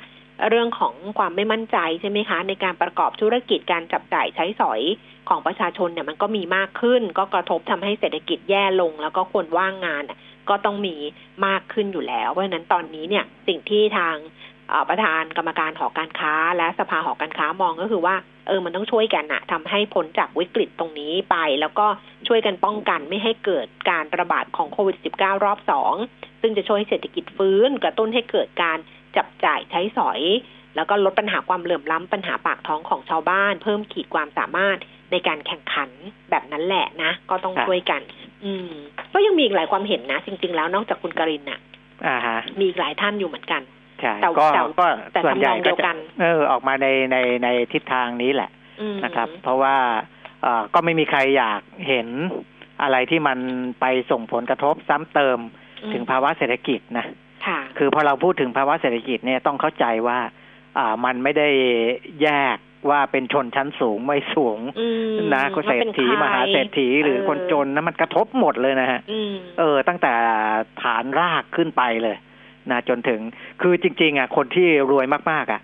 เรื่องของความไม่มั่นใจใช่ไหมคะ ในการประกอบธุรกิจการจับจ่ายใช้สอยของประชาชนเนี่ยมันก็มีมากขึ้น ก็กระทบทำให้เศรษฐกิจแย่ลง แล้วก็คนว่างงานก็ต้องมีมากขึ้นอยู่แล้ว เพราะฉะนั้นตอนนี้เนี่ยสิ่งที่ทาง ประธานกรรมการหอการค้า และสภาหอการค้ามองก็คือว่า เออมันต้องช่วยกันนะทำให้พ้นจากวิกฤตตรงนี้ไป แล้วก็ช่วยกันป้องกันไม่ให้เกิดการระบาดของโควิด -19 รอบสองซึ่งจะช่วยให้เศรษฐกิจฟื้น กระตุ้นให้เกิดการจับจ่ายใช้สอย แล้วก็ลดปัญหาความเหลื่อมล้ำปัญหาปากท้องของชาวบ้าน เพิ่มขีดความสามารถในการแข่งขันแบบนั้นแหละนะ ก็ต้องครับช่วยกัน อืม ก็ยังมีอีกหลายความเห็นนะ จริง ๆ แล้วนอกจากคุณกรินน่ะอ่าฮะมีอีกหลายท่านอยู่เหมือนกัน ใช่แต่ก็แต่ก็แต่ส่วนใหญ่ทำนองเดีก็ยวจะกันเออออกมาในในในทิศทางนี้แหละอืมนะครับ เพราะว่าเอ่อก็ไม่มีใครอยากเห็นอะไรที่มันไปส่งผลกระทบซ้ำเติมอืมถึงภาวะเศรษฐกิจนะค่ะคือพอเราพูดถึงภาวะเศรษฐกิจเนี่ยต้องเข้าใจว่า อ่ามันไม่ได้แยกว่าเป็นชนชั้นสูงไม่สูงอืมนะก็เศรษฐีว่ป็นใคมหาเศรษฐีหรือเคนจนนะมันกระทบหมดเลยนะฮะอืมเออ ตั้งแต่ฐานรากขึ้นไปเลย นะจนถึง คือจริง ๆอะคนที่รวยมากๆอะ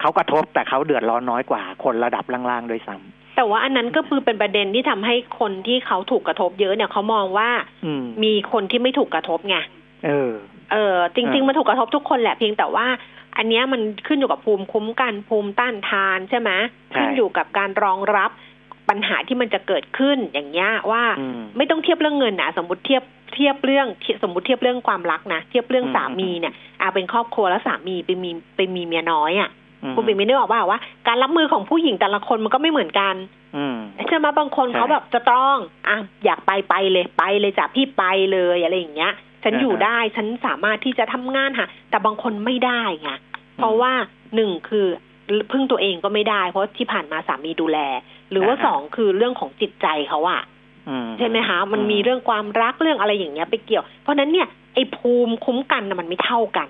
เขากระทบแต่เขาเดือดร้อนน้อยกว่า คนระดับล่างๆโดวยซ้แต่ว่าอันนั้นก็คือเป็นประเด็นที่ทำให้คนที่เขาถูกกระทบเยอะเนี่ยเขามองว่าำอืมมีคนที่ไม่ถูกกระทบไงเออ เออ จริงอ่าๆมันถูกกระทบทุกคนแหละเพียงแต่ว่า อันเนี้ยมันขึ้นอยู่กับภูมิคุ้มกันภูมิต้านทานใช่ไหมใช่ขึ้นอยู่กับการรองรับ ปัญหาที่มันจะเกิดขึ้นอย่างเงี้ยว่าอืมไม่ต้องเทียบเรื่องเงินนะสมมติเทียบเทียบเรื่องสมมติเทียบเรื่องความรักนะเทียบเรื่องอืมสามีเนี่ยอาเป็นครอบครัวแล้วสามีไปมีไปมีเมียน้อยอะอืมคุณปิ่นไม่ได้บอกว่าว่า การรับมือของผู้หญิงแต่ละคนมันก็ไม่เหมือนกันอืมใช่ไหมบางคนใช่เขาแบบจะต้องอะอยากไปไปเลยไปเลยจ้ะพี่ไปเลยอะไรอย่างเงี้ย ฉันอ่าฮะอยู่ได้ฉันสามารถที่จะทำงานหาแต่บางคนไม่ได้ไงเพราะว่าหนึ่งคือพึ่งตัวเองก็ไม่ได้ เพราะที่ผ่านมาสามีดูแล หรือว่าอ่าฮะสองคือเรื่องของจิตใจเขาอะอืมใช่ไหมคะมันมีเรื่องความรักเรื่องอะไรอย่างเงี้ยไปเกี่ยว เพราะฉะนั้นเนี่ยไอ้ภูมิคุ้มกันน่ะมันไม่เท่ากัน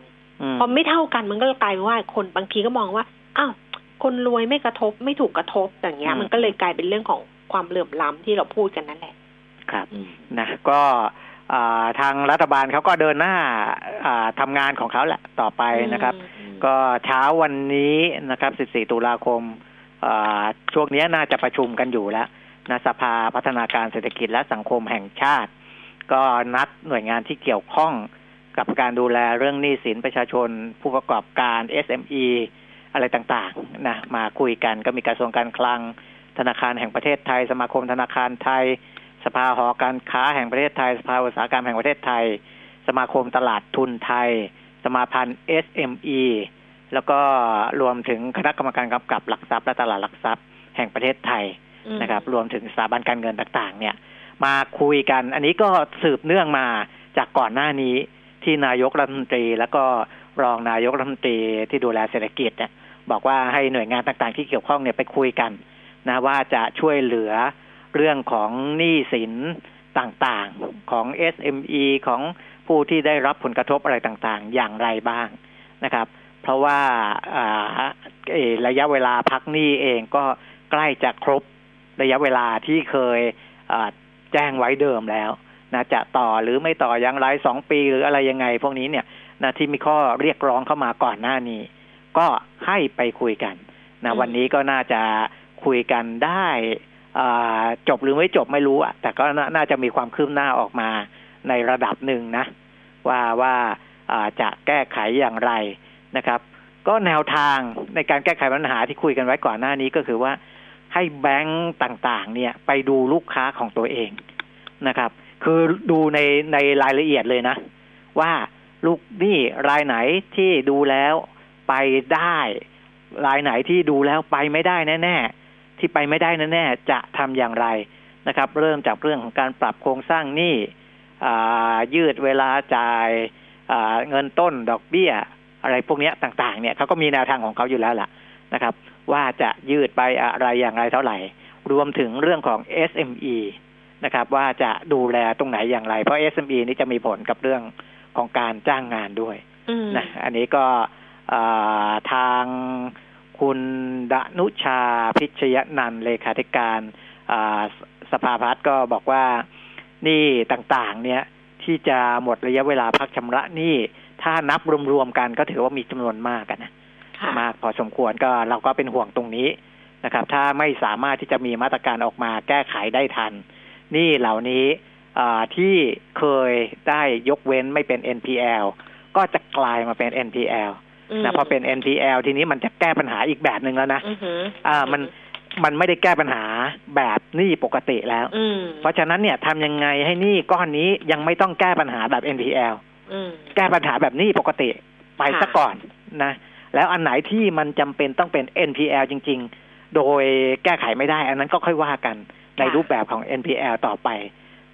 มพอไม่เท่ากันมันก็กลายเป็นว่าคนบางทีก็มองว่าอ้าวคนรวยไม่กระทบไม่ถูกกระทบอย่างเงี้ย มันก็เลยกลายเป็นเรื่องของความเหลื่อมล้ำที่เราพูดกันนั่นแหละ ครับนะก็อ่าทางรัฐบาลเขาก็เดินหน้าอ่าทำงานของเขาแหละต่อไปนะครับอืมก็เช้าวันนี้นะครับ 14 ตุลาคมอ่า ช่วงนี้น่าจะประชุมกันอยู่แล้วนะสภาพัฒนาการเศรษฐกิจและสังคมแห่งชาติ ก็นัดหน่วยงานที่เกี่ยวข้องกับการดูแลเรื่องหนี้สินประชาชน ผู้ประกอบการ SME อะไรต่างๆนะมาคุยกันก็มีกระทรวงการคลัง ธนาคารแห่งประเทศไทย สมาคมธนาคารไทย สภาหอการค้าแห่งประเทศไทย สภาอุตสาหกรรมแห่งประเทศไทย สมาคมตลาดทุนไทย สมาพันธ์ SME แล้วก็รวมถึงคณะกรรมการกำกับหลักทรัพย์และตลาดหลักทรัพย์แห่งประเทศไทยอืมนะครับ รวมถึงสถาบันการเงินต่างๆ เนี่ย มาคุยกัน อันนี้ก็สืบเนื่องมาจากก่อนหน้านี้ที่นายกรัฐมนตรี แล้วก็รองนายกรัฐมนตรีที่ดูแลเศรษฐกิจเนี่ยบอกว่าให้หน่วยงานต่างๆ ที่เกี่ยวข้องเนี่ยไปคุยกันนะว่าจะช่วยเหลือเรื่องของหนี้สินต่างๆของ SME ของผู้ที่ได้รับผลกระทบอะไรต่างๆ อย่างไรบ้างนะครับ เพราะว่าอ่าเอ่อระยะเวลาพักหนี้เองก็ใกล้จะครบระยะเวลาที่เคยอ่าแจ้งไว้เดิมแล้วนะจะต่อหรือไม่ต่ออย่างไรสองปีหรืออะไรยังไง พวกนี้เนี่ยนะที่มีข้อเรียกร้องเข้ามาก่อนหน้านี้ ก็ให้ไปคุยกันนะอืมวันนี้ก็น่าจะคุยกันได้อ่าจบหรือไม่จบไม่รู้อะแต่ก็น่าน่าจะมีความคืบหน้าออกมาในระดับหนึ่งนะ ว่าว่าอ่าจะแก้ไขอย่างไร นะครับ ก็แนวทางในการแก้ไขปัญหาที่คุยกันไว้ก่อนหน้านี้ก็คือว่าให้แบงก์ต่างๆ เนี่ยไปดูลูกค้าของตัวเองนะครับ คือดูในในรายละเอียดเลยนะ ว่าลูกนี้รายไหนที่ดูแล้วไปได้ รายไหนที่ดูแล้วไปไม่ได้แน่ๆที่ไปไม่ได้แน่ๆจะทำอย่างไรนะครับ เริ่มจากเรื่องของการปรับโครงสร้างหนี้ยืดเวลาจ่ายเงินต้นดอกเบี้ย อะไรพวกเนี้ยต่างๆเนี่ยเขาก็มีแนวทางของเขาอยู่แล้วล่ะนะครับ ว่าจะยืดไปอะไรอย่างไรเท่าไหร่ รวมถึงเรื่องของ SME นะครับว่าจะดูแลตรงไหนอย่างไร เพราะ SME นี่จะมีผลกับเรื่องของการจ้างงานด้วยอืมนะอันนี้ก็อ่าทางคุณดนุชาพิชยนันท์เลขาธิการอ่าสสภาพัฒน์ก็บอกว่านี่ต่างๆ เนี่ยที่จะหมดระยะเวลาพักชำระหนี้ ถ้านับรวมๆกันก็ถือว่ามีจำนวนมากกันนะค่ะมากพอสมควรก็เราก็เป็นห่วงตรงนี้นะครับ ถ้าไม่สามารถที่จะมีมาตรการออกมาแก้ไขได้ทันหนี่เหล่านี้อ่าที่เคยได้ยกเว้นไม่เป็น NPL ก็จะกลายมาเป็น NPL นะพอเป็น NPL ทีนี้มันจะแก้ปัญหาอีกแบบหนึ่งแล้วนะอือหืออ่ามันมันไม่ได้แก้ปัญหาแบบหนี้ปกติแล้วอืมเพราะฉะนั้นเนี่ยทำยังไงให้หนี้ก้อนนี้ยังไม่ต้องแก้ปัญหาแบบ NPL อืม แก้ปัญหาแบบหนี้ปกติไปค่ะซะก่อนนะ แล้วอันไหนที่มันจำเป็นต้องเป็น NPL จริง ๆ โดยแก้ไขไม่ได้ อันนั้นก็ค่อยว่ากันในรูปแบบของ NPL ต่อไป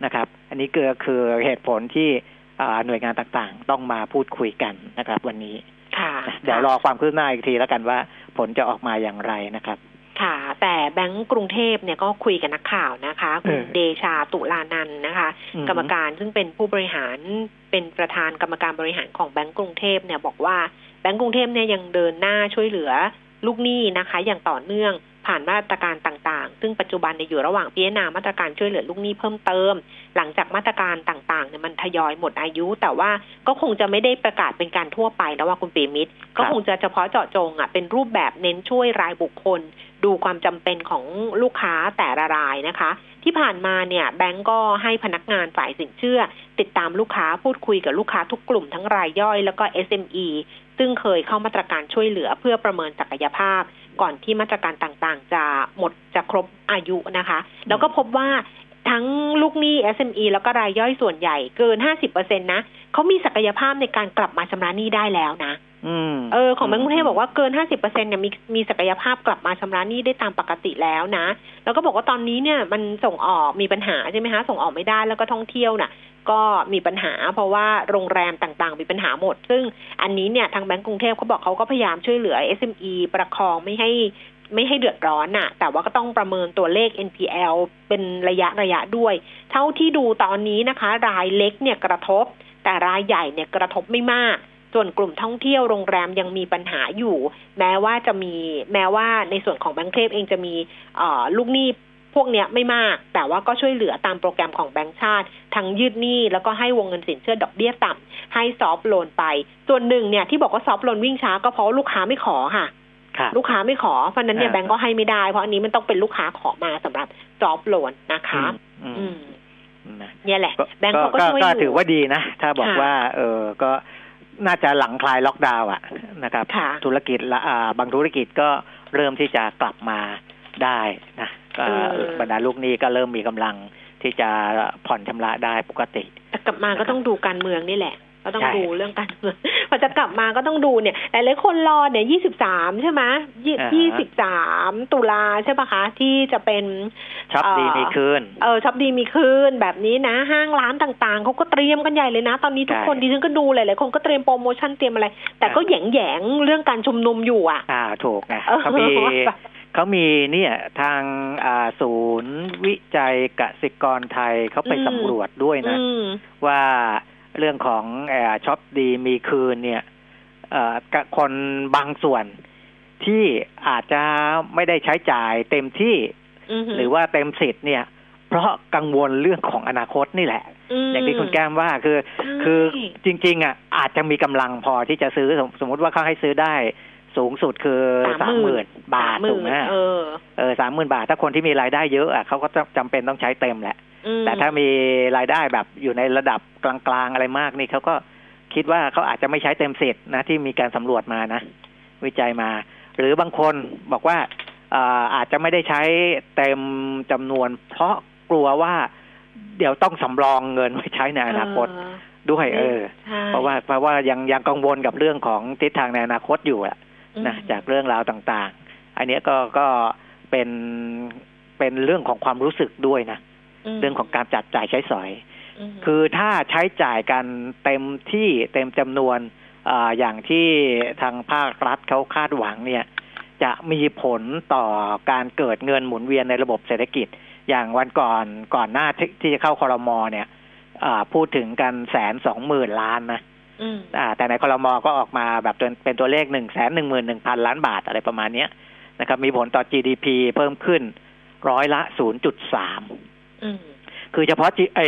นะครับ อันนี้ก็คือเหตุผลที่อ่าหน่วยงานต่างๆ ต้องมาพูดคุยกันนะครับ วันนี้ค่ะเดี๋ยวรอความคืบหน้าอีกทีแล้วกันว่าผลจะออกมาอย่างไรนะครับ ค่ะ แต่แบงก์กรุงเทพเนี่ยก็คุยกับนักข่าวนะคะคุณเออเดชาตุลานันท์นะคะอืมกรรมการซึ่งเป็นผู้บริหารเป็นประธานกรรมการบริหารของแบงก์กรุงเทพเนี่ยบอกว่าแบงก์กรุงเทพเนี่ยยังเดินหน้าช่วยเหลือลูกหนี้นะคะ อย่างต่อเนื่องผ่านมาตรการต่างๆ ซึ่งปัจจุบันเนี่ยอยู่ระหว่างพิจารณามาตรการช่วยเหลือลูกหนี้เพิ่มเติม หลังจากมาตรการต่างๆเนี่ยมันทยอยหมดอายุ แต่ว่าก็คงจะไม่ได้ประกาศเป็นการทั่วไปแล้วว่าคุณปีมิตร ก็คงจะเฉพาะเจาะจงอะเป็นรูปแบบเน้นช่วยรายบุคคล ดูความจำเป็นของลูกค้าแต่ละรายนะคะ ที่ผ่านมาเนี่ยแบงก์ก็ให้พนักงานฝ่ายสินเชื่อ ติดตามลูกค้าพูดคุยกับลูกค้าทุกกลุ่มทั้งรายย่อยแล้วก็ SME ซึ่งเคยเข้ามาตรการช่วยเหลือเพื่อประเมินศักยภาพ ก่อนที่มาตรการต่างๆ จะหมดจะครบอายุนะคะ แล้วก็พบว่าทั้งลูกหนี้ SME แล้วก็รายย่อยส่วนใหญ่เกิน 50%นะเขามีศักยภาพในการกลับมาชำระหนี้ได้แล้วนะ เออของแบงก์กรุงเทพบอกว่าเกิน50%เนี่ยมีมีศักยภาพกลับมาชำระหนี้ได้ตามปกติแล้วนะ แล้วก็บอกว่าตอนนี้เนี่ยมันส่งออกมีปัญหาใช่ไหมคะส่งออกไม่ได้แล้วก็ท่องเที่ยวน่ะ ก็มีปัญหาเพราะว่าโรงแรมต่างๆ มีปัญหาหมด ซึ่งอันนี้เนี่ยทางแบงก์กรุงเทพเขาบอกเขาก็พยายามช่วยเหลือ SME ประคองไม่ให้ไม่ให้เดือดร้อนน่ะ แต่ว่าก็ต้องประเมินตัวเลข NPL เป็นระยะระยะด้วย เท่าที่ดูตอนนี้นะคะ รายเล็กเนี่ยกระทบ แต่รายใหญ่เนี่ยกระทบไม่มาก ส่วนกลุ่มท่องเที่ยวโรงแรมยังมีปัญหาอยู่ แม้ว่าจะมีแม้ว่าในส่วนของแบงก์เทพเองจะมีเอ่อลูกหนี้พวกเนี้ยไม่มาก แต่ว่าก็ช่วยเหลือตามโปรแกรมของแบงก์ชาติ ทั้งยืดหนี้แล้วก็ให้วงเงินสินเชื่อดอกเบี้ยต่ำให้ซอฟต์โลนไป ส่วนหนึ่งเนี่ยที่บอกว่าซอฟต์โลนวิ่งช้าก็เพราะว่าลูกค้าไม่ขอค่ะค่ะ ลูกค้าไม่ขอ เพราะฉะนั้นเนี่ยอ่าแบงก์ก็ให้ไม่ได้ เพราะอันนี้มันต้องเป็นลูกค้าขอมาสำหรับซอฟต์โลนนะคะ อืมอือืมมนะเนี่ยแหละก็แบงก์เขาก็ช่วยก็อยู่ถือว่าดีนะ ถ้าบอกค่ะว่า เออก็ น่าจะหลังคลายล็อกดาวน์อะนะครับค่ะธุรกิจละอ่าบางธุรกิจก็เริ่มที่จะกลับมาได้นะก็เออบรรดาลูกหนี้ก็เริ่มมีกำลังที่จะผ่อนชำระได้ปกติแต่กลับมาก็ต้องดูการเมืองนี่แหละ ก็ต้องใช่ดูเรื่องการเมืองพอจะกลับมาก็ต้องดูเนี่ยหลายๆคนรอเนี่ยยี่สิบสามใช่ไหมยี่สิบสามตุลาใช่ปะคะที่จะเป็นช็อปดีเอ่อมีคืนเออช็อปดีมีคืนแบบนี้นะ ห้างร้านต่างๆเขาก็เตรียมกันใหญ่เลยนะ ตอนนี้ทุกใช่คนดิฉันก็ดูหลายๆคนก็เตรียมโปรโมชั่นเตรียมอะไร แต่ก็อ่าแหยงแหยงๆเรื่องการชุมนุมอยู่อะ อ่าถูกไงเออเขามีเขามีเนี่ยทางอ่าศูนย์วิจัยกสิกรไทยเขาไปอืมสำรวจด้วยนะอืมว่า เรื่องของเออช็อปดีมีคืนเนี่ยเอ่อกับคนบางส่วนที่อาจจะไม่ได้ใช้จ่ายเต็มที่มหรือว่าเต็มสิทธิ์เนี่ย เพราะกังวลเรื่องของอนาคตนี่แหละมอย่างที่คุณแก้มว่าคือใช่คือจริง ๆ อะ อาจจะมีกำลังพอที่จะซื้อสมสมมุติว่าเขาให้ซื้อได้สูงสุดคือสามหมื่นบาทสมหมื่ถูกไหมเออเออสามหมื่นบาท ถ้าคนที่มีรายได้เยอะอะเขาก็จำเป็นต้องใช้เต็มแหละอืม แต่ถ้ามีรายได้แบบอยู่ในระดับกลางๆอะไรมากนี่เขาก็คิดว่าเขาอาจจะไม่ใช้เต็มสิทธิ์นะที่มีการสำรวจมานะ วิจัยมา หรือบางคนบอกว่าเอ่ออาจจะไม่ได้ใช้เต็มจำนวน เพราะกลัวว่าเดี๋ยวต้องสำรองเงินไว้ใช้ในอนาคตเออด้วย เออใช่เพราะว่าเพราะว่ายังยังกังวลกับเรื่องของทิศทางในอนาคตอยู่อะนะอืมจากเรื่องราวต่างๆ อันเนี้ยก็ก็เป็นเป็นเรื่องของความรู้สึกด้วยนะม เรื่องของการจัดจ่ายใช้สอยมคือถ้าใช้จ่ายกันเต็มที่เต็มจำนวนอาอย่างที่ทางภาครัฐเขาคาดหวังเนี่ย จะมีผลต่อการเกิดเงินหมุนเวียนในระบบเศรษฐกิจ อย่างวันก่อนก่อนหน้าที่ที่จะเข้าคอรมอเนี่ยอ่าพูดถึงกันแสนสองหมื่นล้านนะอืมอ่าแต่ในคอรมอก็ออกมาแบบเป็นเป็นตัวเลขหนึ่งแสนหนึ่งหมื่นหนึ่งพันล้านบาทอะไรประมาณเนี้ยนะครับ มีผลต่อ GDP เพิ่มขึ้นร้อยละศูนย์จุดสามอืม คือเฉพาะจีเอ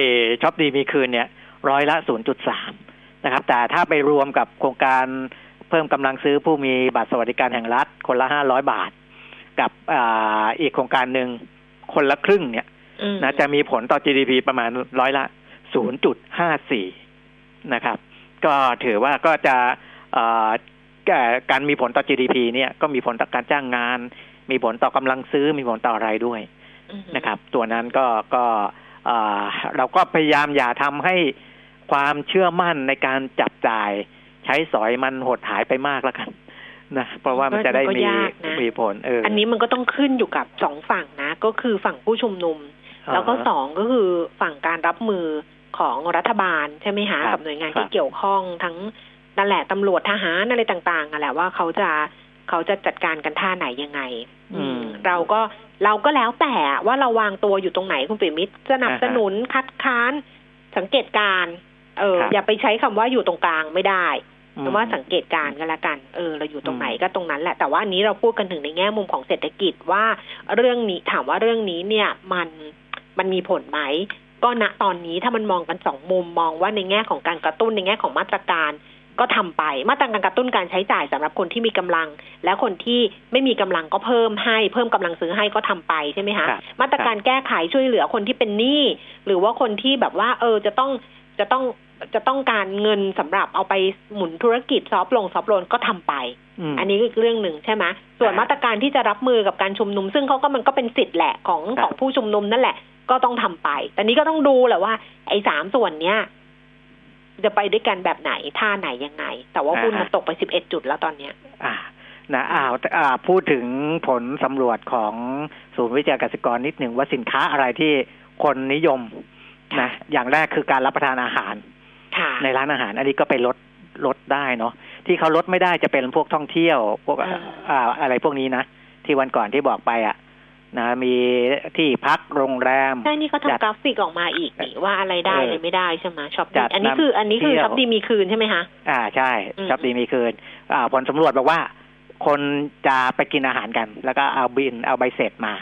ช็อปดีมีคืนเนี่ย ร้อยละศูนย์จุดสามนะครับ แต่ถ้าไปรวมกับโครงการเพิ่มกำลังซื้อผู้มีบัตรสวัสดิการแห่งรัฐ คนละห้าร้อยบาท กับอ่าอีกโครงการหนึ่งคนละครึ่งเนี่ยอืมนะจะมีผลต่อ GDP ประมาณร้อยละ0.54นะครับ ก็ถือว่าก็จะเอ่อแก่การมีผลต่อ GDP เนี่ยก็มีผลต่อการจ้างงาน มีผลต่อกำลังซื้อมีผลต่ออะไรด้วยอืม นะครับ ตัวนั้นก็ก็เอ่อเราก็พยายามอย่าทำให้ความเชื่อมั่นในการจับจ่ายใช้สอยมันหดหายไปมากแล้วกันนะเพราะว่ามันจะได้มีก็ยากนะมีผลเอออัอันนี้มันก็ต้องขึ้นอยู่กับสองฝั่งนะ ก็คือฝั่งผู้ชุมนุม แล้วก็สองก็คือฝั่งการรับมือของรัฐบาลใช่ไหมคะครับกับหน่วยงานครับที่เกี่ยวข้องทั้งนั่นแหละตำรวจทหารอะไรต่างๆนั่นแหละว่าเขาจะเขาจะจัดการกันท่าไหนยังไง อืมเราก็ เราก็แล้วแต่ว่าเราวางตัวอยู่ตรงไหนคุณปิมิตรสนับสนุนคัดค้านสังเกตการณ์เออครับอย่าไปใช้คำว่าอยู่ตรงกลางไม่ได้อืมแต่ว่าสังเกตการณ์กันละกันเออเราอยู่ตรงไหนอืมก็ตรงนั้นแหละแต่ว่าอันนี้เราพูดกันถึงในแง่มุมของเศรษฐกิจว่าเรื่องนี้ถามว่าเรื่องนี้เนี่ยมันมันมีผลไหมก็ณตอนนี้ถ้ามันมองกันสองมุมมองว่าในแง่ของการกระตุ้นในแง่ของมาตรการ ก็ทำไปมาตรการกระตุ้นการใช้จ่ายสำหรับคนที่มีกำลัง และคนที่ไม่มีกำลังก็เพิ่มให้ เพิ่มกำลังซื้อให้ก็ทำไปใช่ไหมคะครับมาตรการแก้ไขช่วยเหลือคนที่เป็นหนี้หรือว่าคนที่แบบว่า เออจะต้องจะต้องจะต้องการเงินสำหรับเอาไปหมุนธุรกิจซอฟต์ลงซอฟต์โลนก็ทำไปมอันนี้ก็อีกเรื่องหนึ่งใช่ไหมส่วนอ่ามาตรการที่จะรับมือกับการชุมนุม ซึ่งเขาก็มันก็เป็นสิทธิ์แหละของครับของผู้ชุมนุมนั่นแหละก็ต้องทำไป แต่นี้ก็ต้องดูแหละว่า ไอ้สามส่วนเนี้ย จะไปด้วยกันแบบไหนท่าไหนยังไง แต่ว่าหุ้นมันตกไปสิบเอ็ดจุดแล้วตอนเนี้ย อ่านะอ้าวอ่าพูดถึงผลสำรวจของศูนย์วิจัยเกษตรกรนิดหนึ่งว่าสินค้าอะไรที่คนนิยมนะอย่างแรกคือการรับประทานอาหารค่ะในร้านอาหาร อันนี้ก็ไปลดลดได้เนาะที่เขาลดไม่ได้จะเป็นพวกท่องเที่ยว พวกอ่าอ่าอะไรพวกนี้นะที่วันก่อนที่บอกไปอะ นะมีที่พักโรงแรมใช่นี่เขาจัดทำกราฟิกออกมาอีกนี่ว่าอะไรได้เอออะไรไม่ได้ใช่ไหมช็อปจัดีดอันนี้คือ อันนี้คือเที่ยวช็อปดีมีคืนใช่ไหมคะอ่าใช่อืมช็อปดีมีคืน อ่าผลสำรวจบอกว่า คนจะไปกินอาหารกัน แล้วก็เอาบิลเอาใบเสร็จมา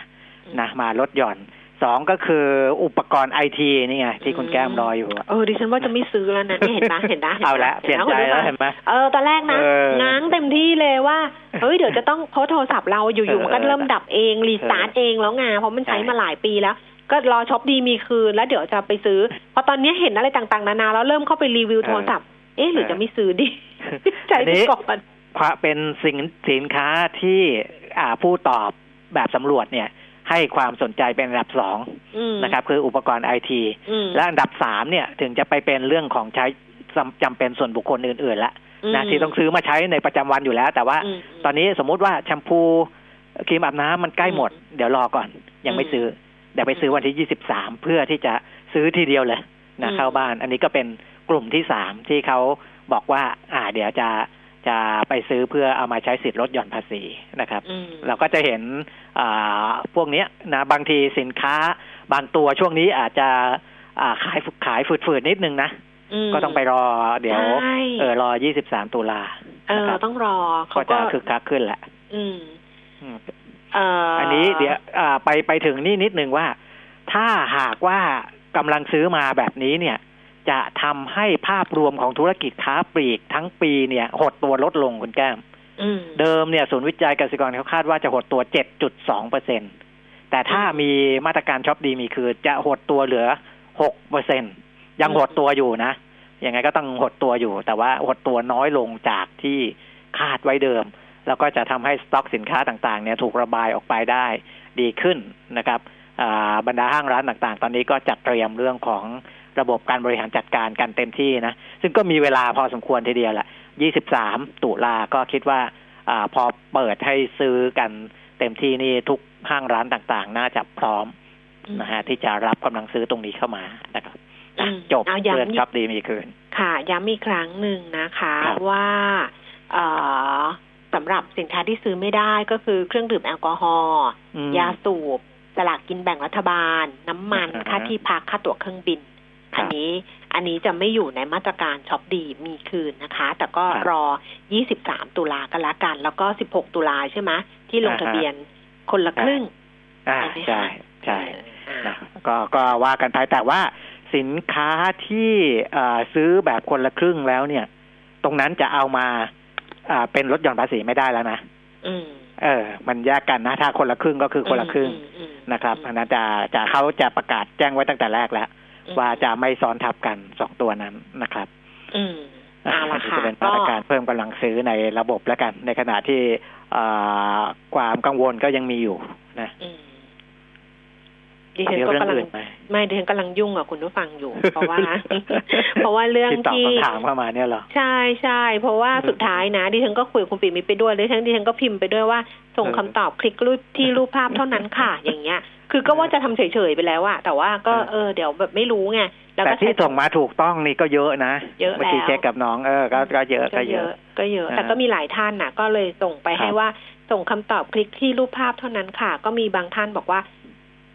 นะมาลดหย่อน สองก็คืออุปกรณ์ไอทีนี่ไงที่คุณแก้มรออยู่อะเออดิฉันว่าจะไม่ซื้อแล้วนะนี่เห็นปะเห็นปะเอาละเปลี่ยนใจแล้วเห็นไหมเออตอนแรกนะเออง้างเต็มที่เลยว่าเฮ้ยเดี๋ยวจะต้องเพราะโทรศัพท์เราอยู่ๆมันก็เริ่มดับเอง restart เองแล้วไงเพราะมันใช้ใช่มาหลายปีแล้วก็รอช็อปดีมีคืนแล้วเดี๋ยวจะไปซื้อเพราะตอนนี้เห็นอะไรต่างๆ นานาแล้วเริ่มเข้าไปรีวิวโทรศัพท์ เอ๊ะหรือจะไม่ซื้อดีใช้อันไปนี้ก่อนควาเป็นสินสินค้าที่อ่าผู้ตอบแบบสำรวจเนี่ย ให้ความสนใจเป็นอันดับสองอืมนะครับคืออุปกรณ์ไอทีอืมและอันดับสามเนี่ยถึงจะไปเป็นเรื่องของใช้จำจำเป็นส่วนบุคคลอื่นๆละนะที่ต้องซื้อมาใช้ในประจำวันอยู่แล้ว แต่ว่ามตอนนี้สมมุติว่าแชมพูครีมอาบน้ำมันใกล้หมด เดี๋ยวรอก่อน ยังไม่ซื้อเดี๋ยวไปซื้อวันที่ยี่สิบสามเพื่อที่จะซื้อทีเดียวเลยนะอืมเข้าบ้าน อันนี้ก็เป็นกลุ่มที่สามที่เขาบอกว่า อ่า เดี๋ยวจะ จะไปซื้อเพื่อเอามาใช้สิทธิ์ลดหย่อนภาษีนะครับอืมเราก็จะเห็นอ่าพวกเนี้ยนะบางทีสินค้าบางตัวช่วงนี้อาจจะอ่าขายขายฝืดๆนิดนึงนะมก็ต้องไปรอเดี๋ยวใช่เออรอ23ตุลาเอนะอครับต้องรอก็เขาจะก็คึกคักขึ้นแหละอืมอืมเอ่ออัอันนี้เดี๋ยวอ่าไปไปถึงนี่นิดนึงว่า ถ้าหากว่ากำลังซื้อมาแบบนี้เนี่ย จะทำให้ภาพรวมของธุรกิจค้าปลีกทั้งปีเนี่ย หดตัวลดลงคุณแก้มอืมเดิมเนี่ยศูนย์วิจัยเกษตรกรเขาคาดว่าจะหดตัว 7.2เปอร์เซ็นแต่ถ้ามีมาตรการช็อปดีมีคือจะหดตัวเหลือ 6เปอร์เซ็นยังหดตัวอยู่นะยังไงก็ต้องหดตัวอยู่ แต่ว่าหดตัวน้อยลงจากที่คาดไว้เดิม แล้วก็จะทำให้สต็อกสินค้าต่างๆเนี่ยถูกระบายออกไปได้ดีขึ้นนะครับอ่าบรรดาห้างร้านต่างๆ ตอนนี้ก็จัดเตรียมเรื่องของ ระบบการบริหารจัดการกันเต็มที่นะ ซึ่งก็มีเวลาพอสมควรทีเดียวแหละ 23 ตุลาก็คิดว่าอาพอเปิดให้ซื้อกันเต็มที่นี่ทุกห้างร้านต่างๆ น่าจะพร้อมนะฮะที่จะรับกำลังซื้อตรงนี้เข้ามานะครับอะอืมจบเอาเรื่องย้ำช็อปดีมีคืน ค่ะย้ำอีกครั้งหนึ่งนะคะครับว่าเอ่อสำหรับสินค้าที่ซื้อไม่ได้ก็คือเครื่องดื่มแอลกอฮอล์อืมยาสูบสลากกินแบ่งรัฐบาล น้ำมันอ่าฮะค่าที่พักค่าตั๋วเครื่องบินครับ อันนี้อันนี้จะไม่อยู่ในมาตรการช็อปดีมีคืนนะคะ แต่ก็ครับรอ 23 ตุลากันละกัน แล้วก็ 16 ตุลาใช่ไหมที่ลงอ่าฮะทะเบียนคนละครึ่งอ่าไหมคะใช่ใช่เออนะอ่าก็ก็ว่ากันไปแต่ว่าสินค้าที่เอ่อซื้อแบบคนละครึ่งแล้วเนี่ย ตรงนั้นจะเอามาอ่าเป็นลดหย่อนภาษีไม่ได้แล้วนะอืมเออ มันแยกกันนะถ้าคนละครึ่งก็คือคนละครึ่งอืมอืมนะครับอืมอันนั้นจะจะเขาจะประกาศแจ้งไว้ตั้งแต่แรกแล้ว ว่าจะไม่ซ้อนทับกันสองตัวนั้นนะครับ อืมอะเอาอัละนนี้ค่ะจะเป็นมาตรการเพิ่มกำลังซื้อในระบบแล้วกัน ในขณะที่อ่าความกังวลก็ยังมีอยู่นะอืมดิฉันเดี๋ยวก็เรื่องกำลังอื่นไหมไม่ดิฉันกำลังยุ่งกับคุณผู้ฟังอยู่ เพราะว่า เพราะว่าเรื่องที่ตอบที่คำถามเข้ามาเนี่ยเหรอใช่ใช่เพราะว่าอืมสุดท้ายนะดิฉันก็คุยกับคุณปิมิตไปด้วยดิฉันดิฉันก็พิมพ์ไปด้วยว่า ส่งเออคำตอบคลิกรูปที่รูปภาพเท่านั้นค่ะ อย่างเงี้ย คือก็ว่าจะทำเฉยๆไปแล้วอะแต่ว่าก็เออเออเดี๋ยวแบบไม่รู้ไงแล้วแต่ก็ที่ใช้ส่งมาถูกต้องนี่ก็เยอะนะเยอะเมื่อกี้แล้วเช็คกับน้องเออก็ก็เยอะก็ก็เยเยอะอะ ก็เยอะอ่าแต่ก็มีหลายท่านน่ะก็เลยส่งไปครับให้ว่าส่งคำตอบคลิกที่รูปภาพเท่านั้นค่ะ ก็มีบางท่านบอกว่า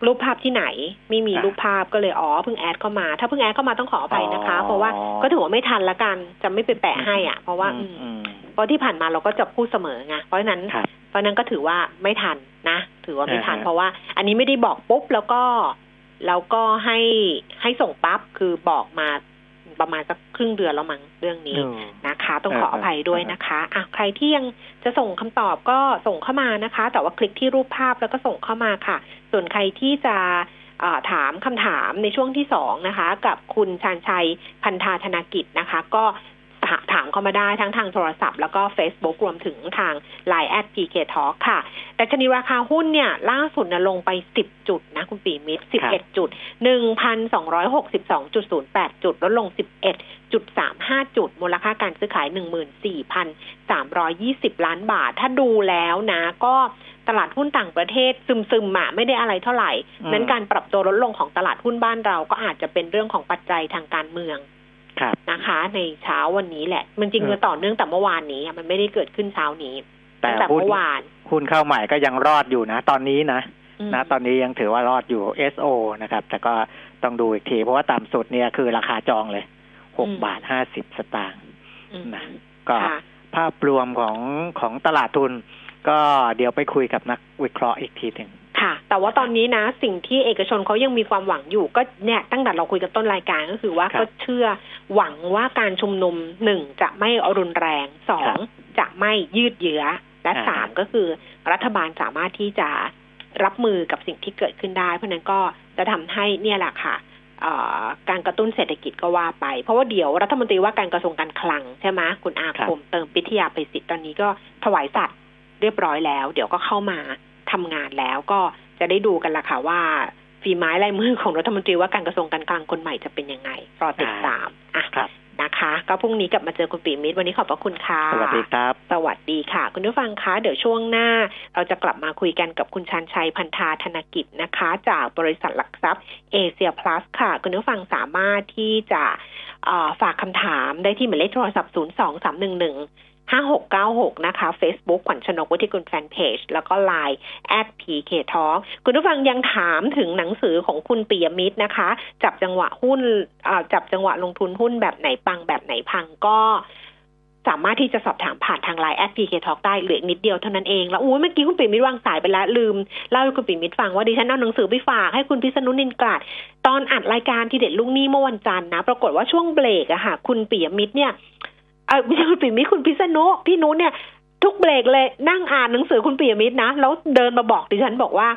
รูปภาพที่ไหน ไม่มีรูปภาพก็เลยอ๋อเพิ่งแอดเข้ามา ถ้าเพิ่งแอดเข้ามาต้องขออภัยนะคะ เพราะว่าก็ถือว่าไม่ทันละกันจะไม่ไปแปะให้อะ เพราะว่าอืมอืมอืมเพราะที่ผ่านมาเราก็จะพูดเสมอไงเพราะฉะนั้นครับเพราะฉะนั้นก็ถือว่าไม่ทัน นะ ถือว่าไม่ทันอ่าฮะเพราะว่า อันนี้ไม่ได้บอกปุ๊บแล้วก็แล้วก็ให้ให้ส่งปั๊บคือบอกมาประมาณสักครึ่งเดือนแล้วมั้งเรื่องนี้อืมนะคะ ต้องเออขออภัยด้วยเออนะคะอะใครที่ยังจะส่งคำตอบก็ส่งเข้ามานะคะ แต่ว่าคลิกที่รูปภาพแล้วก็ส่งเข้ามาค่ะ ส่วนใครที่จะเอ่อถามคำถามในช่วงที่สองนะคะ กับคุณชานชัยพันธาธนากิจนะคะ ก็ ถาถามเข้ามาได้ทั้งทางโทรศัพท์แล้วก็ Facebook รวมถึงทาง Line แอด PK Talk ค่ะ แต่ชนีราคาหุ้นเนี่ยล่าสุดนะลงไป 10 จุดนะคุณปีมิตร11 จุด 1,262.08 จุด ลดลง 11.35 จุด มูลค่าการซื้อขาย 14,320 ล้านบาท ถ้าดูแล้วนะก็ตลาดหุ้นต่างประเทศซึมๆอะไม่ได้อะไรเท่าไหร่อืมนั้นการปรับตัวลดลงของตลาดหุ้นบ้านเราก็อาจจะเป็นเรื่องของปัจจัยทางการเมืองครับ นะคะ ในเช้าวันนี้แหละ มันจริงอืมมันต่อเนื่องแต่เมื่อวานนี้อะมันไม่ได้เกิดขึ้นเช้านี้แต่ตั้งแต่หุ้นเมื่อวานหุ้นเข้าใหม่ก็ยังรอดอยู่นะ ตอนนี้นะอืมนะตอนนี้ยังถือว่ารอดอยู่ SO นะครับ แต่ก็ต้องดูอีกที เพราะว่าต่ำสุดเนี่ยคือราคาจองเลยหกบาทห้าสิบสตางค์อืมนะก็ค่ะภาพรวมของของตลาดทุน ก็เดี๋ยวไปคุยกับนักวิเคราะห์อีกทีหนึ่งค่ะ แต่ว่าตอนนี้นะสิ่งที่เอกชนเขายังมีความหวังอยู่ ก็เนี่ยตั้งแต่เราคุยกันต้นรายการก็คือว่าครับก็เชื่อหวังว่าการชุมนุมหนึ่งจะไม่รุนแรงสอครังบจะไม่ยืดเยื้อ และอ่าสามก็คือรัฐบาลสามารถที่จะรับมือกับสิ่งที่เกิดขึ้นได้ เพราะฉะนั้นก็จะทำให้เนี่ยแหละค่ะเอ่อการกระตุ้นเศรษฐกิจก็ว่าไป เพราะว่าเดี๋ยวรัฐมนตรีว่าการกระทรวงการคลังใช่ไหมคุณอาครับคมเติมปิทยาไปสิทธิ์ตอนนี้ก็ถวายสัตว์เรียบร้อยแล้ว เดี๋ยวก็เข้ามาทำงานแล้วก็ จะได้ดูกันละค่ะว่าฝีไม้ลายมือของรัฐมนตรีว่าการกระทรวงการคลังคนใหม่จะเป็นยังไง รอติดตามอะครับนะคะ ก็พรุ่งนี้กลับมาเจอคุณปีมิตรวันนี้ขอบพระคุณค่ะ สวัสดีครับ สวัสดีค่ะ คุณผู้ฟังคะ เดี๋ยวช่วงหน้า เราจะกลับมาคุยกันกับคุณชันชัยพันธาธนกิจนะคะ จากบริษัทหลักทรัพย์เอเชียพลัสค่ะ คุณผู้ฟังสามารถที่จะเอ่อฝากคำถามได้ที่หมายเลขโทรศัพท์ 0 2 3 1 1 5696 นะคะ Facebook ขวัญชนกวุฒิกุลแฟนเพจ แล้วก็ Line at PK Talk คุณผู้ฟังยังถามถึงหนังสือของคุณปิยมิตรนะคะ จับจังหวะหุ้นอ่าจับจังหวะลงทุนหุ้นแบบไหนปังแบบไหนพังก็สามารถที่จะสอบถามผ่านทางไลน์แอด PK Talk ได้เหลือนิดเดียวเท่านั้นเองแล้วอุ้ยเมื่อกี้คุณปิยมิตรวางสายไปแล้วลืมเล่าให้คุณปิยมิตรฟังว่าดิฉันเอาหนังสือไปฝากให้คุณพิษณุนิลกลัดตอนอัดรายการทีเด็ดลูกนี้เมื่อวันจันทร์นะ ปรากฏว่าช่วงเบรกอะค่ะ คุณปิยมิตรเนี่ย เออคุณปิยมิตรคุณพิษณุพี่นุเนี่ย ทุกเบรกเลยนั่งอ่านหนังสือคุณปิยมิตรนะ แล้วเดินมาบอกดิฉันบอกว่า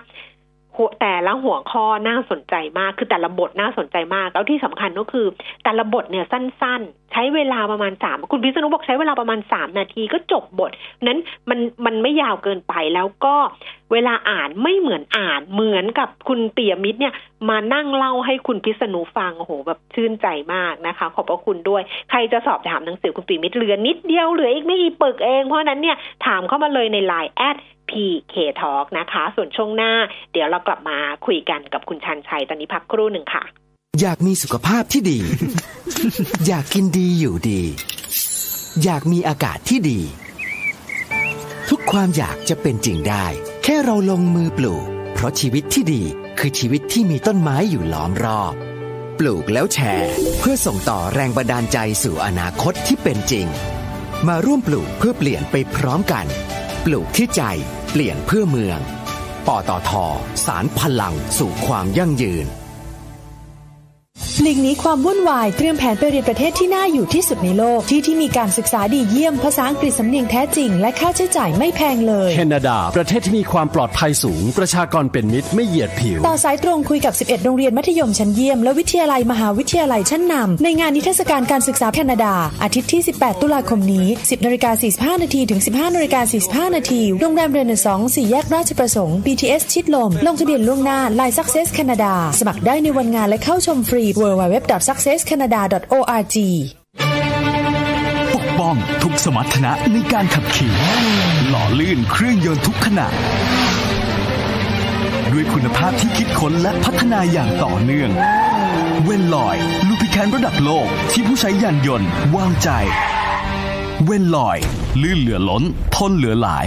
แต่ละหัวข้อน่าสนใจมาก คือแต่ละบทน่าสนใจมาก แล้วที่สำคัญก็คือ แต่ละบทเนี่ยสั้น ๆ ใช้เวลาประมาณสามคุณพิษณุบอกใช้เวลาประมาณสามนาทีก็จบบท นั้นมันมันไม่ยาวเกินไปแล้วก็เวลาอ่านไม่เหมือนอ่านเหมือนกับคุณเปียมิตรเนี่ยมานั่งเล่าให้คุณพิษณุฟังโอ้โหแบบชื่นใจมากนะคะ ขอบพระคุณด้วย ใครจะสอบถามหนังสือคุณปีมิตรเหลือนิดเดียวเหลืออีกไม่กี่ปึกเองเพราะนั้นเนี่ยถามเข้ามาเลยใน Line แอด PK Talk นะคะ ส่วนช่วงหน้า เดี๋ยวเรากลับมาคุยกันกับคุณชันชัย ตอนนี้พักครู่หนึ่งค่ะ อยากมีสุขภาพที่ดี อยากกินดีอยู่ดี อยากมีอากาศที่ดี ทุกความอยากจะเป็นจริงได้ แค่เราลงมือปลูก เพราะชีวิตที่ดีคือชีวิตที่มีต้นไม้อยู่ล้อมรอบปลูกแล้วแชร์ เพื่อส่งต่อแรงบันดาลใจสู่อนาคตที่เป็นจริง มาร่วมปลูกเพื่อเปลี่ยนไปพร้อมกัน ปลูกที่ใจ เปลี่ยนเพื่อเมือง ปตท สารพลังสู่ความยั่งยืน หลีกหนีความวุ่นวายเตรียมแผนไปเรียนประเทศที่น่าอยู่ที่สุดในโลก ที่ที่มีการศึกษาดีเยี่ยมภาษาอังกฤษสำเนียงแท้จริง และค่าใช้จ่ายไม่แพงเลยแคนาดา ประเทศที่มีความปลอดภัยสูง ประชากรเป็นมิตรไม่เหยียดผิว ต่อสายตรงคุยกับ 11 โรงเรียนมัธยมชั้นเยี่ยม และวิทยาลัยมหาวิทยาลัยชั้นนำในงานนิทรรศการการศึกษาแคนาดา อาทิตย์ที่ 18 ตุลาคมนี้ 10นาฬิกา45นาทีถึง 15นาฬิกา45นาทีโรงแรมเรเนซองสี่แยกราชประสงค์ BTS ชิดลมลงทะเบียนล่วงหน้า Line Success Canada สมัครได้ในวันงานและเข้าชมฟรี www.successcanada.org ปกป้องทุกสมรรถนะในการขับขี่หล่อลื่นเครื่องยนต์ทุกขณะด้วยคุณภาพที่คิดค้นและพัฒนาอย่างต่อเนื่อง เวนลอย ลูพิแคนระดับโลกที่ผู้ใช้ยานยนต์วางใจ เวนลอย ลื่นเหลือล้น ทนเหลือหลาย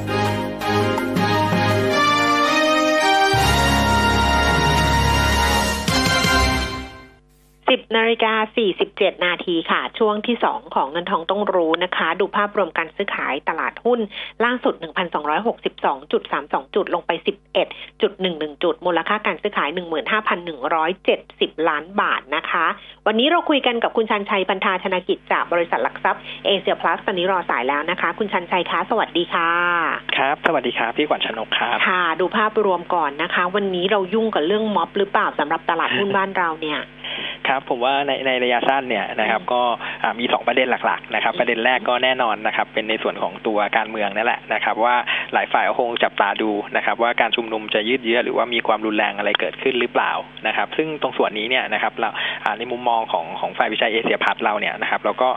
นาฬิกา 47 นาทีค่ะ ช่วงที่ 2 ของเงินทองต้องรู้นะคะ ดูภาพรวมการซื้อขายตลาดหุ้น ล่าสุด 1,262.32 จุด ลงไป 11.11 จุด มูลค่าการซื้อขาย 15,170 ล้านบาทนะคะ วันนี้เราคุยกันกับคุณชันชัยปันธาธนกิจจากบริษัทหลักทรัพย์เอเชียพลัสตอนนี้รอสายแล้วนะคะ คุณชันชัยคะ สวัสดีค่ะ ครับ สวัสดีครับ พี่ขวัญชนกครับ ค่ะ ดูภาพรวมก่อนนะคะ วันนี้เรายุ่งกับเรื่องม็อบหรือเปล่าสำหรับตลาดหุ้นบ้านเราเนี่ย ครับผมว่าในในระยะสั้นเนี่ยนะครับก็มีสองประเด็นหลักๆนะครับประเด็นแรกก็แน่นอนนะครับเป็นในส่วนของตัวการเมืองนั่นแหละนะครับว่าหลายฝ่ายคงจับตาดูนะครับว่าการชุมนุมจะยืดเยื้อหรือว่ามีความรุนแรงอะไรเกิดขึ้นหรือเปล่านะครับ ซึ่งตรงส่วนนี้เนี่ยนะครับเราในมุมมองของของฝ่ายวิจัยเอเชียพัฒเราเนี่ยนะครับเราก็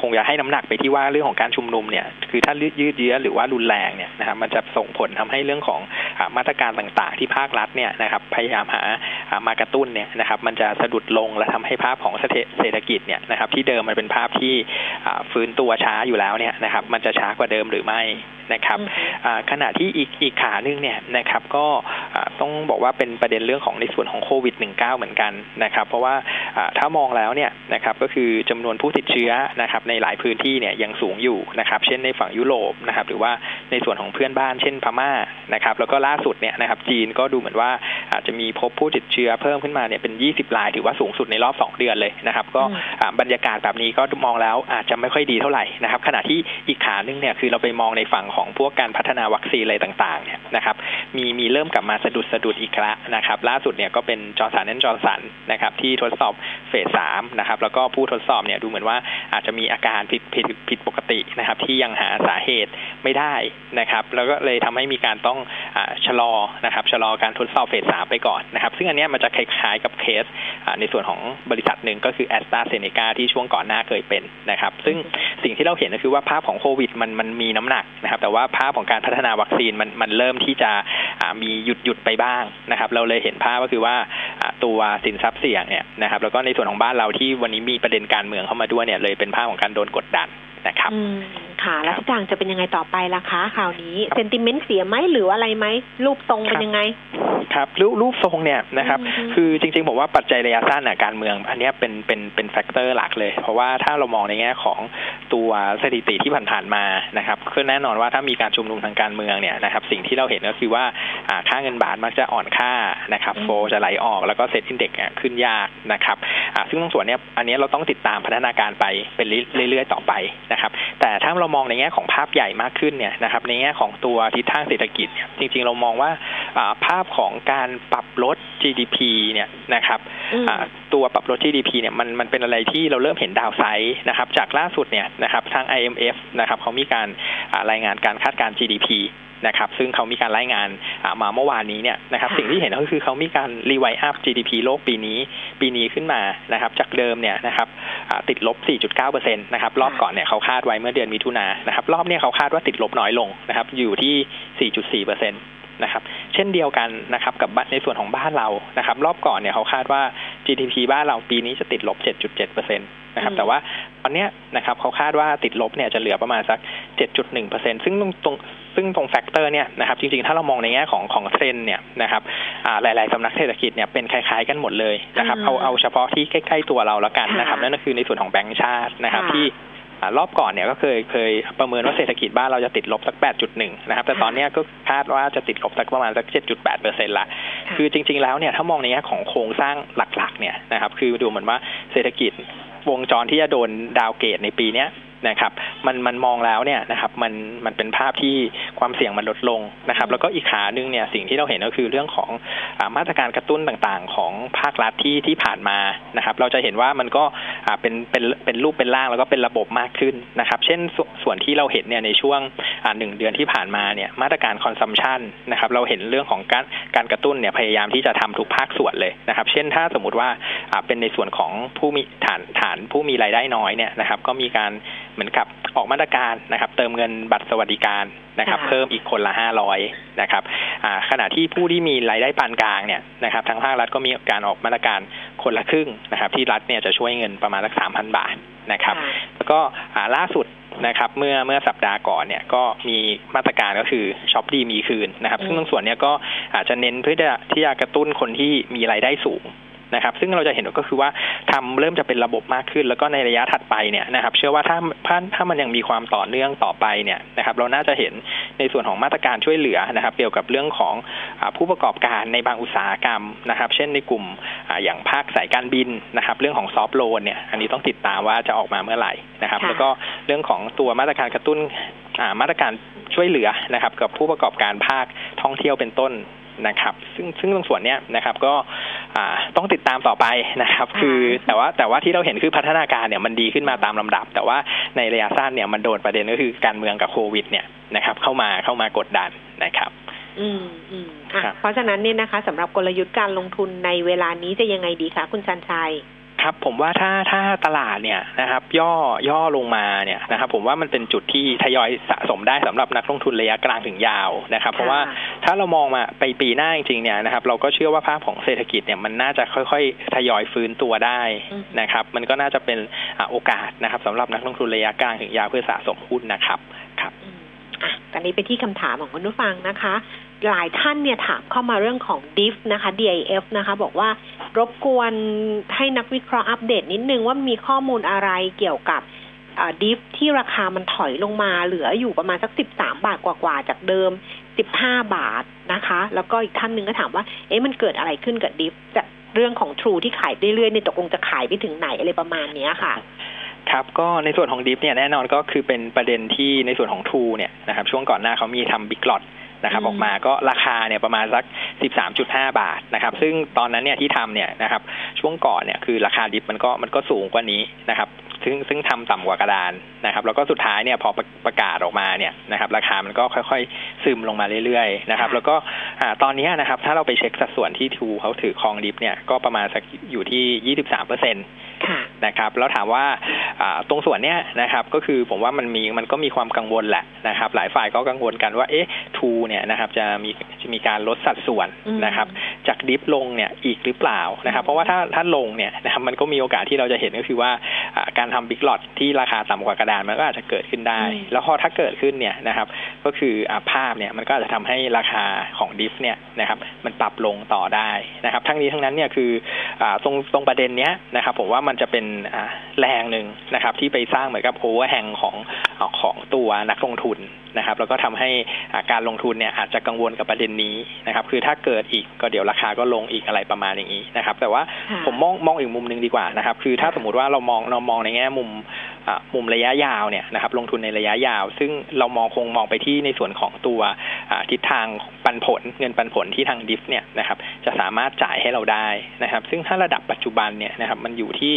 คงอยากให้น้ำหนักไปที่ว่าเรื่องของการชุมนุมเนี่ยคือถ้ายืดเยื้อหรือว่ารุนแรงเนี่ยนะครับมันจะส่งผลทำให้เรื่องของมาตรการต่างๆ ที่ภาครัฐเนี่ยนะครับพยายามหามากระตุ้นเนี่ยนะครับมันจะสะดุดลงและทำให้ภาพของเศรษฐกิจเนี่ยนะครับ ที่เดิมมันเป็นภาพที่อ่าฟื้นตัวช้าอยู่แล้วเนี่ยนะครับ มันจะช้ากว่าเดิมหรือไม่นะครับอ่าขณะที่อีกอีกขาหนึ่งเนี่ยนะครับก็อ่าต้องบอกว่าเป็นประเด็นเรื่องของในส่วนของโควิด -19 เหมือนกันนะครับ เพราะว่าอ่าถ้ามองแล้วเนี่ยนะครับก็คือจำนวนผู้ติดเชื้อนะครับในหลายพื้นที่เนี่ยยังสูงอยู่นะครับ เช่นในฝั่งยุโรปนะครับ หรือว่าในส่วนของเพื่อนบ้านเช่นพม่านะครับ แล้วก็ล่าสุดเนี่ยนะครับ จีนก็ดูเหมือนว่าอาจจะมีพบผู้ติดเชื้อเพิ่มขึ้นมาเนี่ยเป็น 20รายถือว่าสูงสุดในรอบ 2เดือนเลยนะครับ ก็อ่าบรรยากาศแบบนี้ก็มองแล้วอาจจะไม่ค่อยดีเท่าไหร่นะครับ ขณะที่อีกขาหนึงเนี่ยคือเราไปมองในฝั่งของพวกการพัฒนาวัคซีนอะไรต่างๆเนี่ยนะครับมีมีเริ่มกลับมาสะดุดสะดุดอีกแล้วนะครับ ล่าสุดเนี่ยก็เป็น Johnson & Johnson นะครับที่ทดสอบ phase สามนะครับแล้วก็ผู้ทดสอบเนี่ยดูเหมือนว่าอาจจะมีอาการผิดผิดผิดปกตินะครับ ที่ยังหาสาเหตุไม่ได้นะครับ แล้วก็เลยทำให้มีการต้องอาชะลอนะครับชะลอการทดสอบ phase สามไปก่อนนะครับ ซึ่งอันเนี้ยมันจะคล้ายๆกับเคสอ่าในส่วนของบริษัทหนึ่งก็คือแอสตราเซเนกาที่ช่วงก่อนหน้าเคยเป็นนะครับ ซึ่งสิ่งที่เราเห็นก็คือว่าภาพของโควิดมันมันมีน้ำหนักนะครับ แต่ว่าภาพของการพัฒนาวัคซีนมันมันเริ่มที่จะมีหยุดหยุดไปบ้างนะครับ เราเลยเห็นภาพก็คือว่าตัวสินทรัพย์เสี่ยงเนี่ยนะครับแล้วก็ในส่วนของบ้านเราที่วันนี้มีประเด็นการเมืองเข้ามาด้วยเนี่ยเลยเป็นภาพของการโดนกดดันนะครับ ค่ะ แล้วทิศทางจะเป็นยังไงต่อไปล่ะคะข่าวนี้ sentiment เสียไหมหรืออะไรไหมรูปทรงเป็นยังไงครับรูปรูปทรงเนี่ยนะครับอืมคือจริงๆผมว่าปัจจัยระยะสั้นน่ะการเมือง อันเนี้ยเป็นเป็นเป็น factor หลักเลย เพราะว่าถ้าเรามองในแง่ของตัวสถิติที่ผ่านๆมานะครับคือแน่นอนว่าถ้ามีการชุมนุมทางการเมืองเนี่ยนะครับสิ่งที่เราเห็นก็คือว่าอ่าค่าเงินบาทมักจะอ่อนค่านะครับโฟจะไหลออกแล้วก็เซ็ตอินเด็กซ์ขึ้นยากนะครับอ่าซึ่งตรงส่วนเนี้ยอันเนี้ยเราต้องติดตามพัฒนาการไปเป็นเรื่อยๆต่อไปนะครับแต่ถ้าเรามองในแง่ของภาพใหญ่มากขึ้นเนี่ยนะครับในแง่ของตัวทิศทางเศรษฐกิจเนี่ยจริง ๆ เรามองว่าภาพของการปรับลด GDP เนี่ยนะครับตัวปรับลด GDP เนี่ยมันมันเป็นอะไรที่เราเริ่มเห็นดาวไซด์นะครับจากล่าสุดเนี่ยนะครับทาง IMF นะครับเขามีการรายงานการคาดการ GDP นะครับซึ่งเขามีการรายงานมาเมื่อวานนี้เนี่ยนะครับสิ่งที่เห็นก็คือเขามีการรีไวอัพ GDP โลกปีนี้ ปีนี้ขึ้นมานะครับจากเดิมเนี่ยนะครับติดลบ 4.9%นะครับรอบก่อนเนี่ยเขาคาดไว้เมื่อเดือนมิถุนายนนะครับรอบนี้เขาคาดว่าติดลบน้อยลงนะครับอยู่ที่ 4.4%นะครับเช่นเดียวกันนะครับกับในส่วนของบ้านเรานะครับ รอบก่อนเนี่ยเขาคาดว่า GDP บ้านเราปีนี้จะติดลบ 7.7%นะครับ แต่ว่าตอนนี้นะครับเขาคาดว่าติดลบเนี่ยจะเหลือประมาณสัก 7.1%ซึ่งตรงซึ่งตรง factor เนี่ยนะครับจริงๆ ถ้าเรามองในแง่ของของเทรนเนี่ยนะครับหลายๆสำนักเศรษฐกิจเนี่ยเป็นคล้ายๆกันหมดเลยนะครับเอาเอาเฉพาะที่ใกล้ๆตัวเราแล้วกันนะครับนั่นก็คือในส่วนของแบงก์ชาตินะครับที่ รอบก่อนเนี่ยก็เคยเคยประเมินว่าเศรษฐกิจบ้านเราจะติดลบสัก 8.1 นะครับ แต่ตอนนี้ก็คาดว่าจะติดลบสักประมาณสัก 7.8เปอร์เซ็นต์ละ คือจริง ๆ แล้วเนี่ยถ้ามองในแง่ของโครงสร้างหลักๆ เนี่ยนะครับ คือดูเหมือนว่าเศรษฐกิจวงจรที่จะโดน downgrade ในปีนี้ นะครับมันมันมองแล้วเนี่ยนะครับมันมันเป็นภาพที่ความเสี่ยงมันลดลงนะครับ แล้วก็อีกขาหนึ่งเนี่ยสิ่งที่เราเห็นก็คือเรื่องของอมาตรการกระตุ้นต่างๆ ของภาครัฐที่ที่ผ่านมานะครับ เราจะเห็นว่ามันก็เป็นเป็นเป็นรูปเป็นร่างแล้วก็เป็นระบบมากขึ้นนะครับ เช่นส่วนที่เราเห็นเนี่ยในช่วงหนึ่งเดือนที่ผ่านมาเนี่ยมาตรการ consumption นะครับเราเห็นเรื่องของการการกระตุ้นเนี่ยพยายามที่จะทำทุกภาคส่วนเลยนะครับ เช่นถ้าสมมติว่าเป็นในส่วนของผู้มีฐานฐานผู้มีรายได้น้อยเนี่ยนะครับ ก็มีการเหมือนกับออกมาตรการนะครับ เติมเงินบัตรสวัสดิการนะครับ เพิ่มอีกคนละห้าร้อยนะครับขณะที่ผู้ที่มีรายได้ปานกลางเนี่ยนะครับทางภาครัฐก็มีการออกมาตรการคนละครึ่งนะครับ ที่รัฐเนี่ยจะช่วยเงินประมาณสักสามพันบาทนะครับ แล้วก็ล่าสุดนะครับเมื่อเมื่อสัปดาห์ก่อนเนี่ยก็มีมาตรการก็คือช็อปดีมีคืนนะครับ ซึ่งตรงส่วนนี้ก็อาจจะเน้นเพื่อที่จะกระตุ้นคนที่มีรายได้สูง นะครับ ซึ่งเราจะเห็นก็คือว่าทำเริ่มจะเป็นระบบมากขึ้น แล้วก็ในระยะถัดไปเนี่ยนะครับ เชื่อว่าถ้าถ้าถ้ามันยังมีความต่อเนื่องต่อไปเนี่ยนะครับ เราน่าจะเห็นในส่วนของมาตรการช่วยเหลือนะครับ เกี่ยวกับเรื่องของผู้ประกอบการในบางอุตสาหกรรมนะครับ เช่นในกลุ่มอย่างภาคสายการบินนะครับ เรื่องของซอฟท์โลนเนี่ย อันนี้ต้องติดตามว่าจะออกมาเมื่อไหร่นะครับ แล้วก็เรื่องของตัวมาตรการกระตุ้นมาตรการช่วยเหลือนะครับ กับผู้ประกอบการภาคท่องเที่ยวเป็นต้น นะครับ ซึ่งซึ่งตรงส่วนเนี้ยนะครับก็ต้องติดตามต่อไปนะครับ คือแต่ว่าแต่ว่าที่เราเห็นคือพัฒนาการเนี่ยมันดีขึ้นมาตามลำดับ แต่ว่าในระยะสั้นเนี่ยมันโดนประเด็นก็คือการเมืองกับโควิด เนี่ยนะครับ เข้ามาเข้ามากดดันนะครับอืมอืมเพราะฉะนั้นเนี่ยนะคะสำหรับกลยุทธ์การลงทุนในเวลานี้จะยังไงดีคะคุณชันชัย ครับผมว่าถ้าถ้าตลาดเนี่ยนะครับ ย่อย่อลงมาเนี่ยนะครับ ผมว่ามันเป็นจุดที่ทยอยสะสมได้สำหรับนักลงทุนระยะกลางถึงยาวนะครับ เพราะว่าถ้าเรามองมาไปปีหน้าจริงๆเนี่ยนะครับ เราก็เชื่อว่าภาพของเศรษฐกิจเนี่ยมันน่าจะค่อยๆ ทยอยฟื้นตัวได้นะครับ มันก็น่าจะเป็นโอกาสนะครับสำหรับนักลงทุนระยะกลางถึงยาวเพื่อสะสมหุ้นนะครับครับตอนนี้ไปที่คำถามของคุณผู้ฟังนะคะ หลายท่านเนี่ยถามเข้ามาเรื่องของ DIF นะคะ DIF นะคะ บอกว่ารบกวนให้นักวิเคราะห์อัปเดตนิดนึงว่ามีข้อมูลอะไรเกี่ยวกับดิฟที่ราคามันถอยลงมาเหลืออยู่ประมาณสักสิบสามบาทกว่าๆจากเดิมสิบห้าบาทนะคะ แล้วก็อีกท่านหนึ่งก็ถามว่า เอ๊ะมันเกิดอะไรขึ้นกับดิฟจะเรื่องของ True ที่ขายเรื่อยๆในตกลงจะขายไปถึงไหนอะไรประมาณนี้ค่ะ ครับก็ในส่วนของดิฟเนี่ยแน่นอนก็คือเป็นประเด็นที่ในส่วนของ True เนี่ยนะครับช่วงก่อนหน้าเขามีทำบิ๊กลอต นะครับออกมาก็ราคาเนี่ยประมาณสัก 13.5 บาทนะครับ ซึ่งตอนนั้นเนี่ยที่ทำเนี่ยนะครับช่วงก่อนเนี่ยคือราคาดิบมันก็มันก็สูงกว่านี้นะครับ ซึ่งซึ่งทำต่ำกว่ากระดานนะครับ แล้วก็สุดท้ายเนี่ยพอประกาศออกมาเนี่ยนะครับ ราคามันก็ค่อยๆ ซึมลงมาเรื่อยๆนะครับ แล้วก็ตอนนี้นะครับ ถ้าเราไปเช็คสัดส่วนที่ทูเขาถือครองดิบเนี่ยก็ประมาณสักอยู่ที่23เปอร์เซ็นต์นะครับแล้วถามว่าตรงส่วนเนี้ยนะครับ ก็คือผมว่ามันมีมันก็มีความกังวลแหละนะครับ หลายฝ่ายก็กังวลกันว่าเอ๊ะทรูเนี่ยนะครับจะมีจะมีการลดสัดส่วนนะครับ จาก DIF ลงเนี่ยอีกหรือเปล่านะครับ เพราะว่าถ้าถ้าลงเนี่ยนะครับมันก็มีโอกาสที่เราจะเห็นก็คือว่าการทำ big lot ที่ราคาต่ำกว่ากระดานมันก็อาจจะเกิดขึ้นได้ แล้วพอถ้าเกิดขึ้นเนี่ยนะครับ ก็คือภาพเนี่ยมันก็อาจจะทำให้ราคาของ DIF เนี่ยนะครับ มันปรับลงต่อได้นะครับ ทั้งนี้ทั้งนั้นเนี่ยคือตรงตรงประเด็นเนี้ยนะครับ ผมว่ามันจะเป็นแรงหนึ่งนะครับ ที่ไปสร้างเหมือนกับ overhang ของของตัวนักลงทุนนะครับแล้วก็ทำให้การลงทุนเนี่ยอาจจะกังวลกับประเด็นนี้นะครับ คือถ้าเกิดอีกก็เดี๋ยวราคาก็ลงอีกอะไรประมาณอย่างนี้นะครับ แต่ว่าผมมองมองอีกมุมหนึ่งดีกว่านะครับ คือถ้าสมมติว่าเรามองเรามองในแง่มุม มุมระยะยาวเนี่ยนะครับลงทุนในระยะยาว ซึ่งเรามองคงมองไปที่ในส่วนของตัวทิศทางปันผลเงินปันผลที่ทางดิฟเนี่ยนะครับจะสามารถจ่ายให้เราได้นะครับ ซึ่งถ้าระดับปัจจุบันเนี่ยนะครับมันอยู่ที่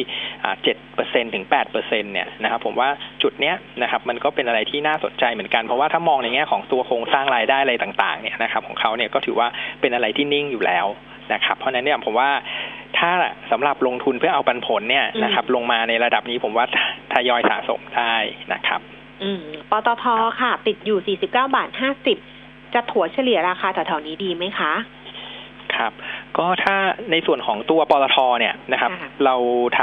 เจ็ดเปอร์เซ็นถึงแปดเปอร์เซ็นเนี่ยนะครับผมว่าจุดเนี้ยนะครับมันก็เป็นอะไรที่น่าสนใจเหมือนกันเพราะว่าถ้ามองในแง่ของตัวโครงสร้างรายได้อะไรต่างๆเนี่ยนะครับของเขาเนี่ยก็ถือว่าเป็นอะไรที่นิ่งอยู่แล้ว นะครับ เพราะนั้นเนี่ยผมว่าถ้าสำหรับลงทุนเพื่อเอาปันผลเนี่ยนะครับ ลงมาในระดับนี้ผมว่าทยอยสะสมได้นะครับ อืมปตทค่ะ ติดอยู่ 49 บาท 50 จะถัวเฉลี่ยราคาแถวๆนี้ดีไหมคะครับ ก็ถ้าในส่วนของตัวปตทเนี่ยนะครับ เราท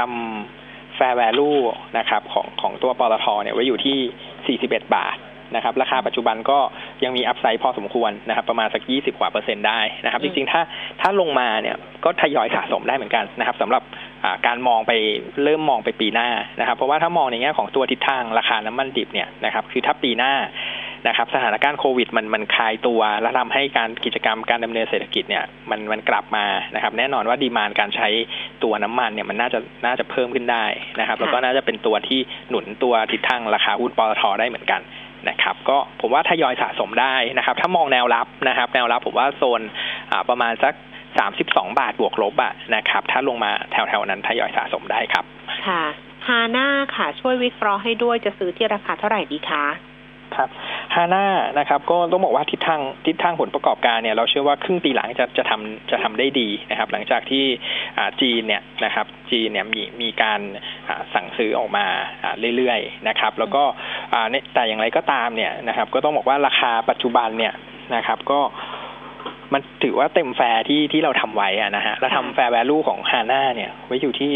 ำ fair value นะครับของของตัวปตทเนี่ยไว้อยู่ที่ 41 บาทนะครับ ราคาปัจจุบันก็ ยังมีอัพไซด์พอสมควรนะครับประมาณสักยี่สิบกว่าเปอร์เซ็นต์ได้นะครับ จริงๆ ถ้าถ้าลงมาเนี่ยก็ทยอยสะสมได้เหมือนกันนะครับสำหรับการมองไปเริ่มมองไปปีหน้านะครับ เพราะว่าถ้ามองในแง่ของตัวทิศทางราคาน้ำมันดิบเนี่ยนะครับคือถ้าปีหน้านะครับสถานการณ์โควิดมันมันคลายตัว แล้วทำให้การกิจกรรมการดำเนินเศรษฐกิจเนี่ยมันมันกลับมานะครับแน่นอนว่าดีมานการใช้ตัวน้ำมันเนี่ยมันน่าจะน่าจะเพิ่มขึ้นได้นะครับแล้วก็น่าจะเป็นตัวที่หนุนตัวทิศทางราคาหุ้นปตทได้เหมือนกัน นะครับก็ผมว่าทยอยสะสมได้นะครับ ถ้ามองแนวรับนะครับ แนวรับผมว่าโซนประมาณสักสามสิบสองบาทบวกลบอะนะครับ ถ้าลงมาแถวๆนั้นทยอยสะสมได้ครับ ค่ะฮาน่าค่ะ ช่วยวิเคราะห์ให้ด้วยจะซื้อที่ราคาเท่าไหร่ดีคะ ครับฮาน่านะครับก็ต้องบอกว่าทิศทางทิศทางผลประกอบการเนี่ยเราเชื่อว่าครึ่งปีหลังจะจะทำจะทำได้ดีนะครับ หลังจากที่จีนเนี่ยนะครับจีนเนี่ยมีมีการสั่งซื้อออกมาเรื่อยๆนะครับ แล้วก็แต่อย่างไรก็ตามเนี่ยนะครับ ก็ต้องบอกว่าราคาปัจจุบันเนี่ยนะครับ ก็มันถือว่าเต็มแฟร์ที่ที่เราทำไว้อะนะฮะเราทำ fair value ของฮาน่าเนี่ยไว้อยู่ที่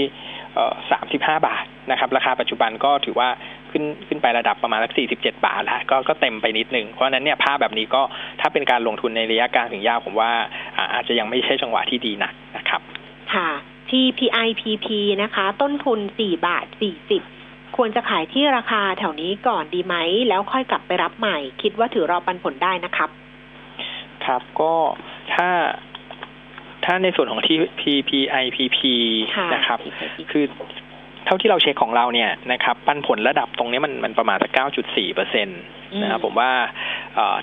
สามสิบห้าบาทนะครับ ราคาปัจจุบันก็ถือว่า ขึ้นขึ้นไประดับประมาณสักสี่สิบเจ็ดบาทแล้วก็ก็เต็มไปนิดนึงเพราะนั้นเนี่ยภาพแบบนี้ก็ถ้าเป็นการลงทุนในระยะกลางถึงยาวผมว่าอาจจะยังไม่ใช่จังหวะที่ดีนักนะครับ ค่ะ TPIPP นะคะ ต้นทุนสี่บาทสี่สิบควรจะขายที่ราคาแถวนี้ก่อนดีไหม แล้วค่อยกลับไปรับใหม่ คิดว่าถือรอปันผลได้นะครับ ครับก็ถ้าถ้าในส่วนของที่ PPIPP นะครับ คือ เท่าที่เราเช็คของเราเนี่ยนะครับปันผลระดับตรงนี้มันมันประมาณสักเก้าจุดสี่เปอร์เซ็นตนะครับผมว่า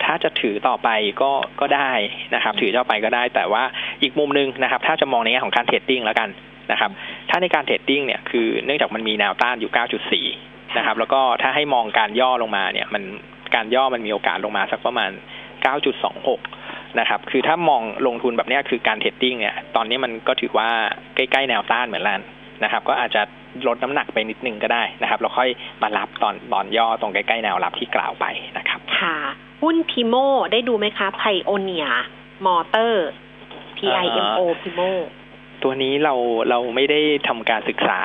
ถ้าจะถือต่อไปก็ก็ได้นะครับ ถือต่อไปก็ได้ แต่ว่าอีกมุมหนึ่งนะครับ ถ้าจะมองในแง่ของการ trading แล้วกันนะครับ ถ้าในการ trading เนี่ยคือเนื่องจากมันมีแนวต้านอยู่เก้าจุดสี่นะครับ แล้วก็ถ้าให้มองการย่อลงมาเนี่ย มันการย่อมันมีโอกาสลงมาสักประมาณเก้าจุดสองหกนะครับ คือถ้ามองลงทุนแบบนี้คือการ trading เนี่ย ตอนนี้มันก็ถือว่าใกล้ๆแนวต้านเหมือนกัน นะครับ ก็อาจจะลดน้ำหนักไปนิดนึงก็ได้นะครับเราค่อยมารับตอนตอนย่อตรงใกล้ๆแนวรับที่กล่าวไปนะครับ ค่ะ หุ้นพิโมได้ดูไหมคะไพโอเนียร์ มอเตอร์ P I M O พิโม ตัวนี้เราเราไม่ได้ทำการศึกษา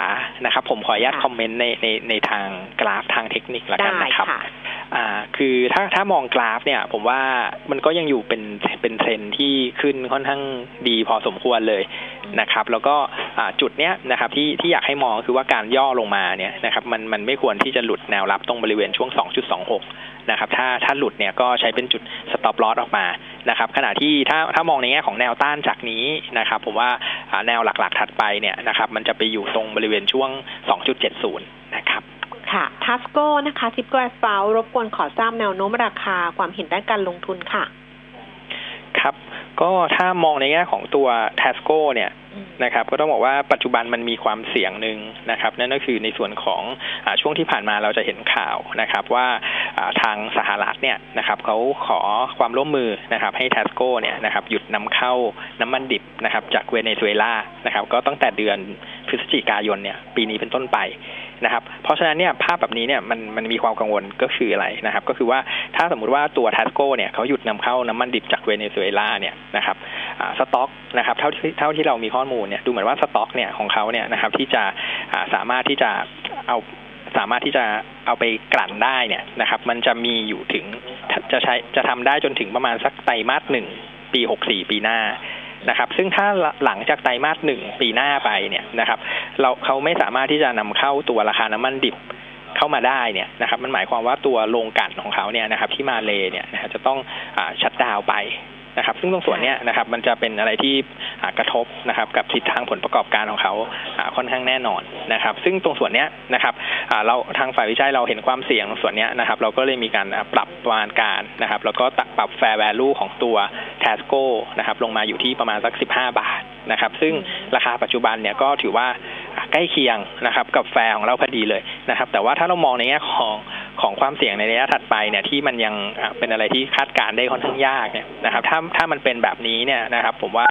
นะครับ ผมขออนุญาต comment ในในในทางกราฟทางเทคนิคแล้วกันนะครับอ่าคือถ้าถ้ามองกราฟเนี่ย ผมว่ามันก็ยังอยู่เป็นเป็นเทรนที่ขึ้นค่อนข้างดีพอสมควรเลยนะครับ แล้วก็จุดเนี้ยนะครับที่ที่อยากให้มองคือว่าการย่อลงมาเนี่ยนะครับมันมันไม่ควรที่จะหลุดแนวรับตรงบริเวณช่วง 2.26 นะครับถ้าถ้าหลุดเนี่ยก็ใช้เป็นจุด stop loss ออกมา นะครับขณะที่ถ้าถ้ามองในแง่ของแนวต้านจากนี้นะครับผมว่าแนวหลักๆถัดไปเนี่ยนะครับมันจะไปอยู่ตรงบริเวณช่วง 2.70 นะครับค่ะทัสโก้นะคะทิปโกแอสฟาวรบกวนขอทราบแนวโน้มราคาความเห็นด้านการลงทุนค่ะ ครับ ก็ถ้ามองในแง่ของตัวทัสโก้เนี่ยนะครับก็ต้องบอกว่าปัจจุบันมันมีความเสี่ยงหนึ่งนะครับ นั่นก็คือในส่วนของอช่วงที่ผ่านมาเราจะเห็นข่าวนะครับว่าทางสหรัฐเนี่ยนะครับเขาขอความร่วมมือนะครับให้ทัสโก้เนี่ยนะครับหยุดนำเข้าน้ำมันดิบนะครับจากเวเนซุเอลานะครับก็ตั้งแต่เดือนพฤศจิกายนเนี่ยปีนี้เป็นต้นไป นะครับ เพราะฉะนั้นเนี่ยภาพแบบนี้เนี่ยมันมันมีความกังวลก็คืออะไรนะครับ ก็คือว่าถ้าสมมุติว่าตัวทัสโกเนี่ยเขาหยุดนำเข้าน้ำมันดิบจากเวเนซุเอลาเนี่ยนะครับสต็อกนะครับเท่าที่เท่าที่เรามีข้อมูลเนี่ยดูเหมือนว่าสต็อกเนี่ยของเขาเนี่ยนะครับที่จะสามารถที่จะเอาสามารถที่จะเอาไปกลั่นได้เนี่ยนะครับ มันจะมีอยู่ถึงจะใช้จะทำได้จนถึงประมาณสักไตรมาสหนึ่งปีหกสี่ปีหน้า นะครับ ซึ่งถ้าหลังจากไตรมาสหนึ่งปีหน้าไปเนี่ยนะครับ เราเขาไม่สามารถที่จะนำเข้าตัวราคาน้ำมันดิบเข้ามาได้เนี่ยนะครับ มันหมายความว่าตัวโรงกลั่นของเขาเนี่ยนะครับ ที่มาเลเนี่ยนะฮะจะต้องอชัดดาวไป นะครับ ซึ่งตรงส่วนเนี้ยนะครับ มันจะเป็นอะไรที่กระทบนะครับ กับทิศทางผลประกอบการของเขาค่อนข้างแน่นอนนะครับ ซึ่งตรงส่วนเนี้ยนะครับเราทางฝ่ายวิจัยเราเห็นความเสี่ยงตรงส่วนเนี้ยนะครับ เราก็เลยมีการปรับประมาณการนะครับ แล้วก็ปรับ fair value ของตัวทาสโก้นะครับ ลงมาอยู่ที่ประมาณสัก 15 บาทนะครับ ซึ่งราคาปัจจุบันเนี่ยก็ถือว่าใกล้เคียงนะครับ กับแฟร์ของเราพอดีเลยนะครับ แต่ว่าถ้าเรามองในแง่ของ ของความเสี่ยงในระยะถัดไปเนี่ยที่มันยังเป็นอะไรที่คาดการณ์ได้ค่อนข้างยากเนี่ยนะครับ ถ้าถ้ามันเป็นแบบนี้เนี่ยนะครับ ผมว่า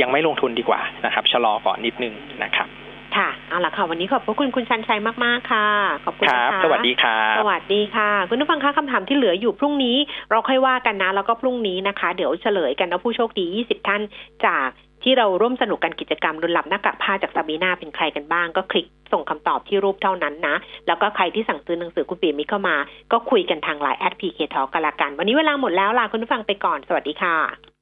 ยังไม่ลงทุนดีกว่านะครับชะลอก่อนนิดนึงนะครับค่ะเอาละค่ะ วันนี้ขอบพระคุณคุณชันชัยมาก ๆ ค่ะ ขอบคุณนะคะสวัสดีครับสวัสดีค่ะ คุณผู้ฟังคะคำถามที่เหลืออยู่พรุ่งนี้ เราค่อยว่ากันนะ แล้วก็พรุ่งนี้นะคะ เดี๋ยวเฉลยกันนะผู้โชคดี 20 ท่านจาก ที่เราร่วมสนุกกันกิจกรรมลุ้นรับหน้ากากผ้าจากซาบีนาเป็นใครกันบ้าง ก็คลิกส่งคำตอบที่รูปเท่านั้นนะ แล้วก็ใครที่สั่งซื้อหนังสือคุณปิยมิตรเข้ามา ก็คุยกันทางไลน์แอด PK Talk กันละกัน วันนี้เวลาหมดแล้วลาคุณผู้ฟังไปก่อน สวัสดีค่ะ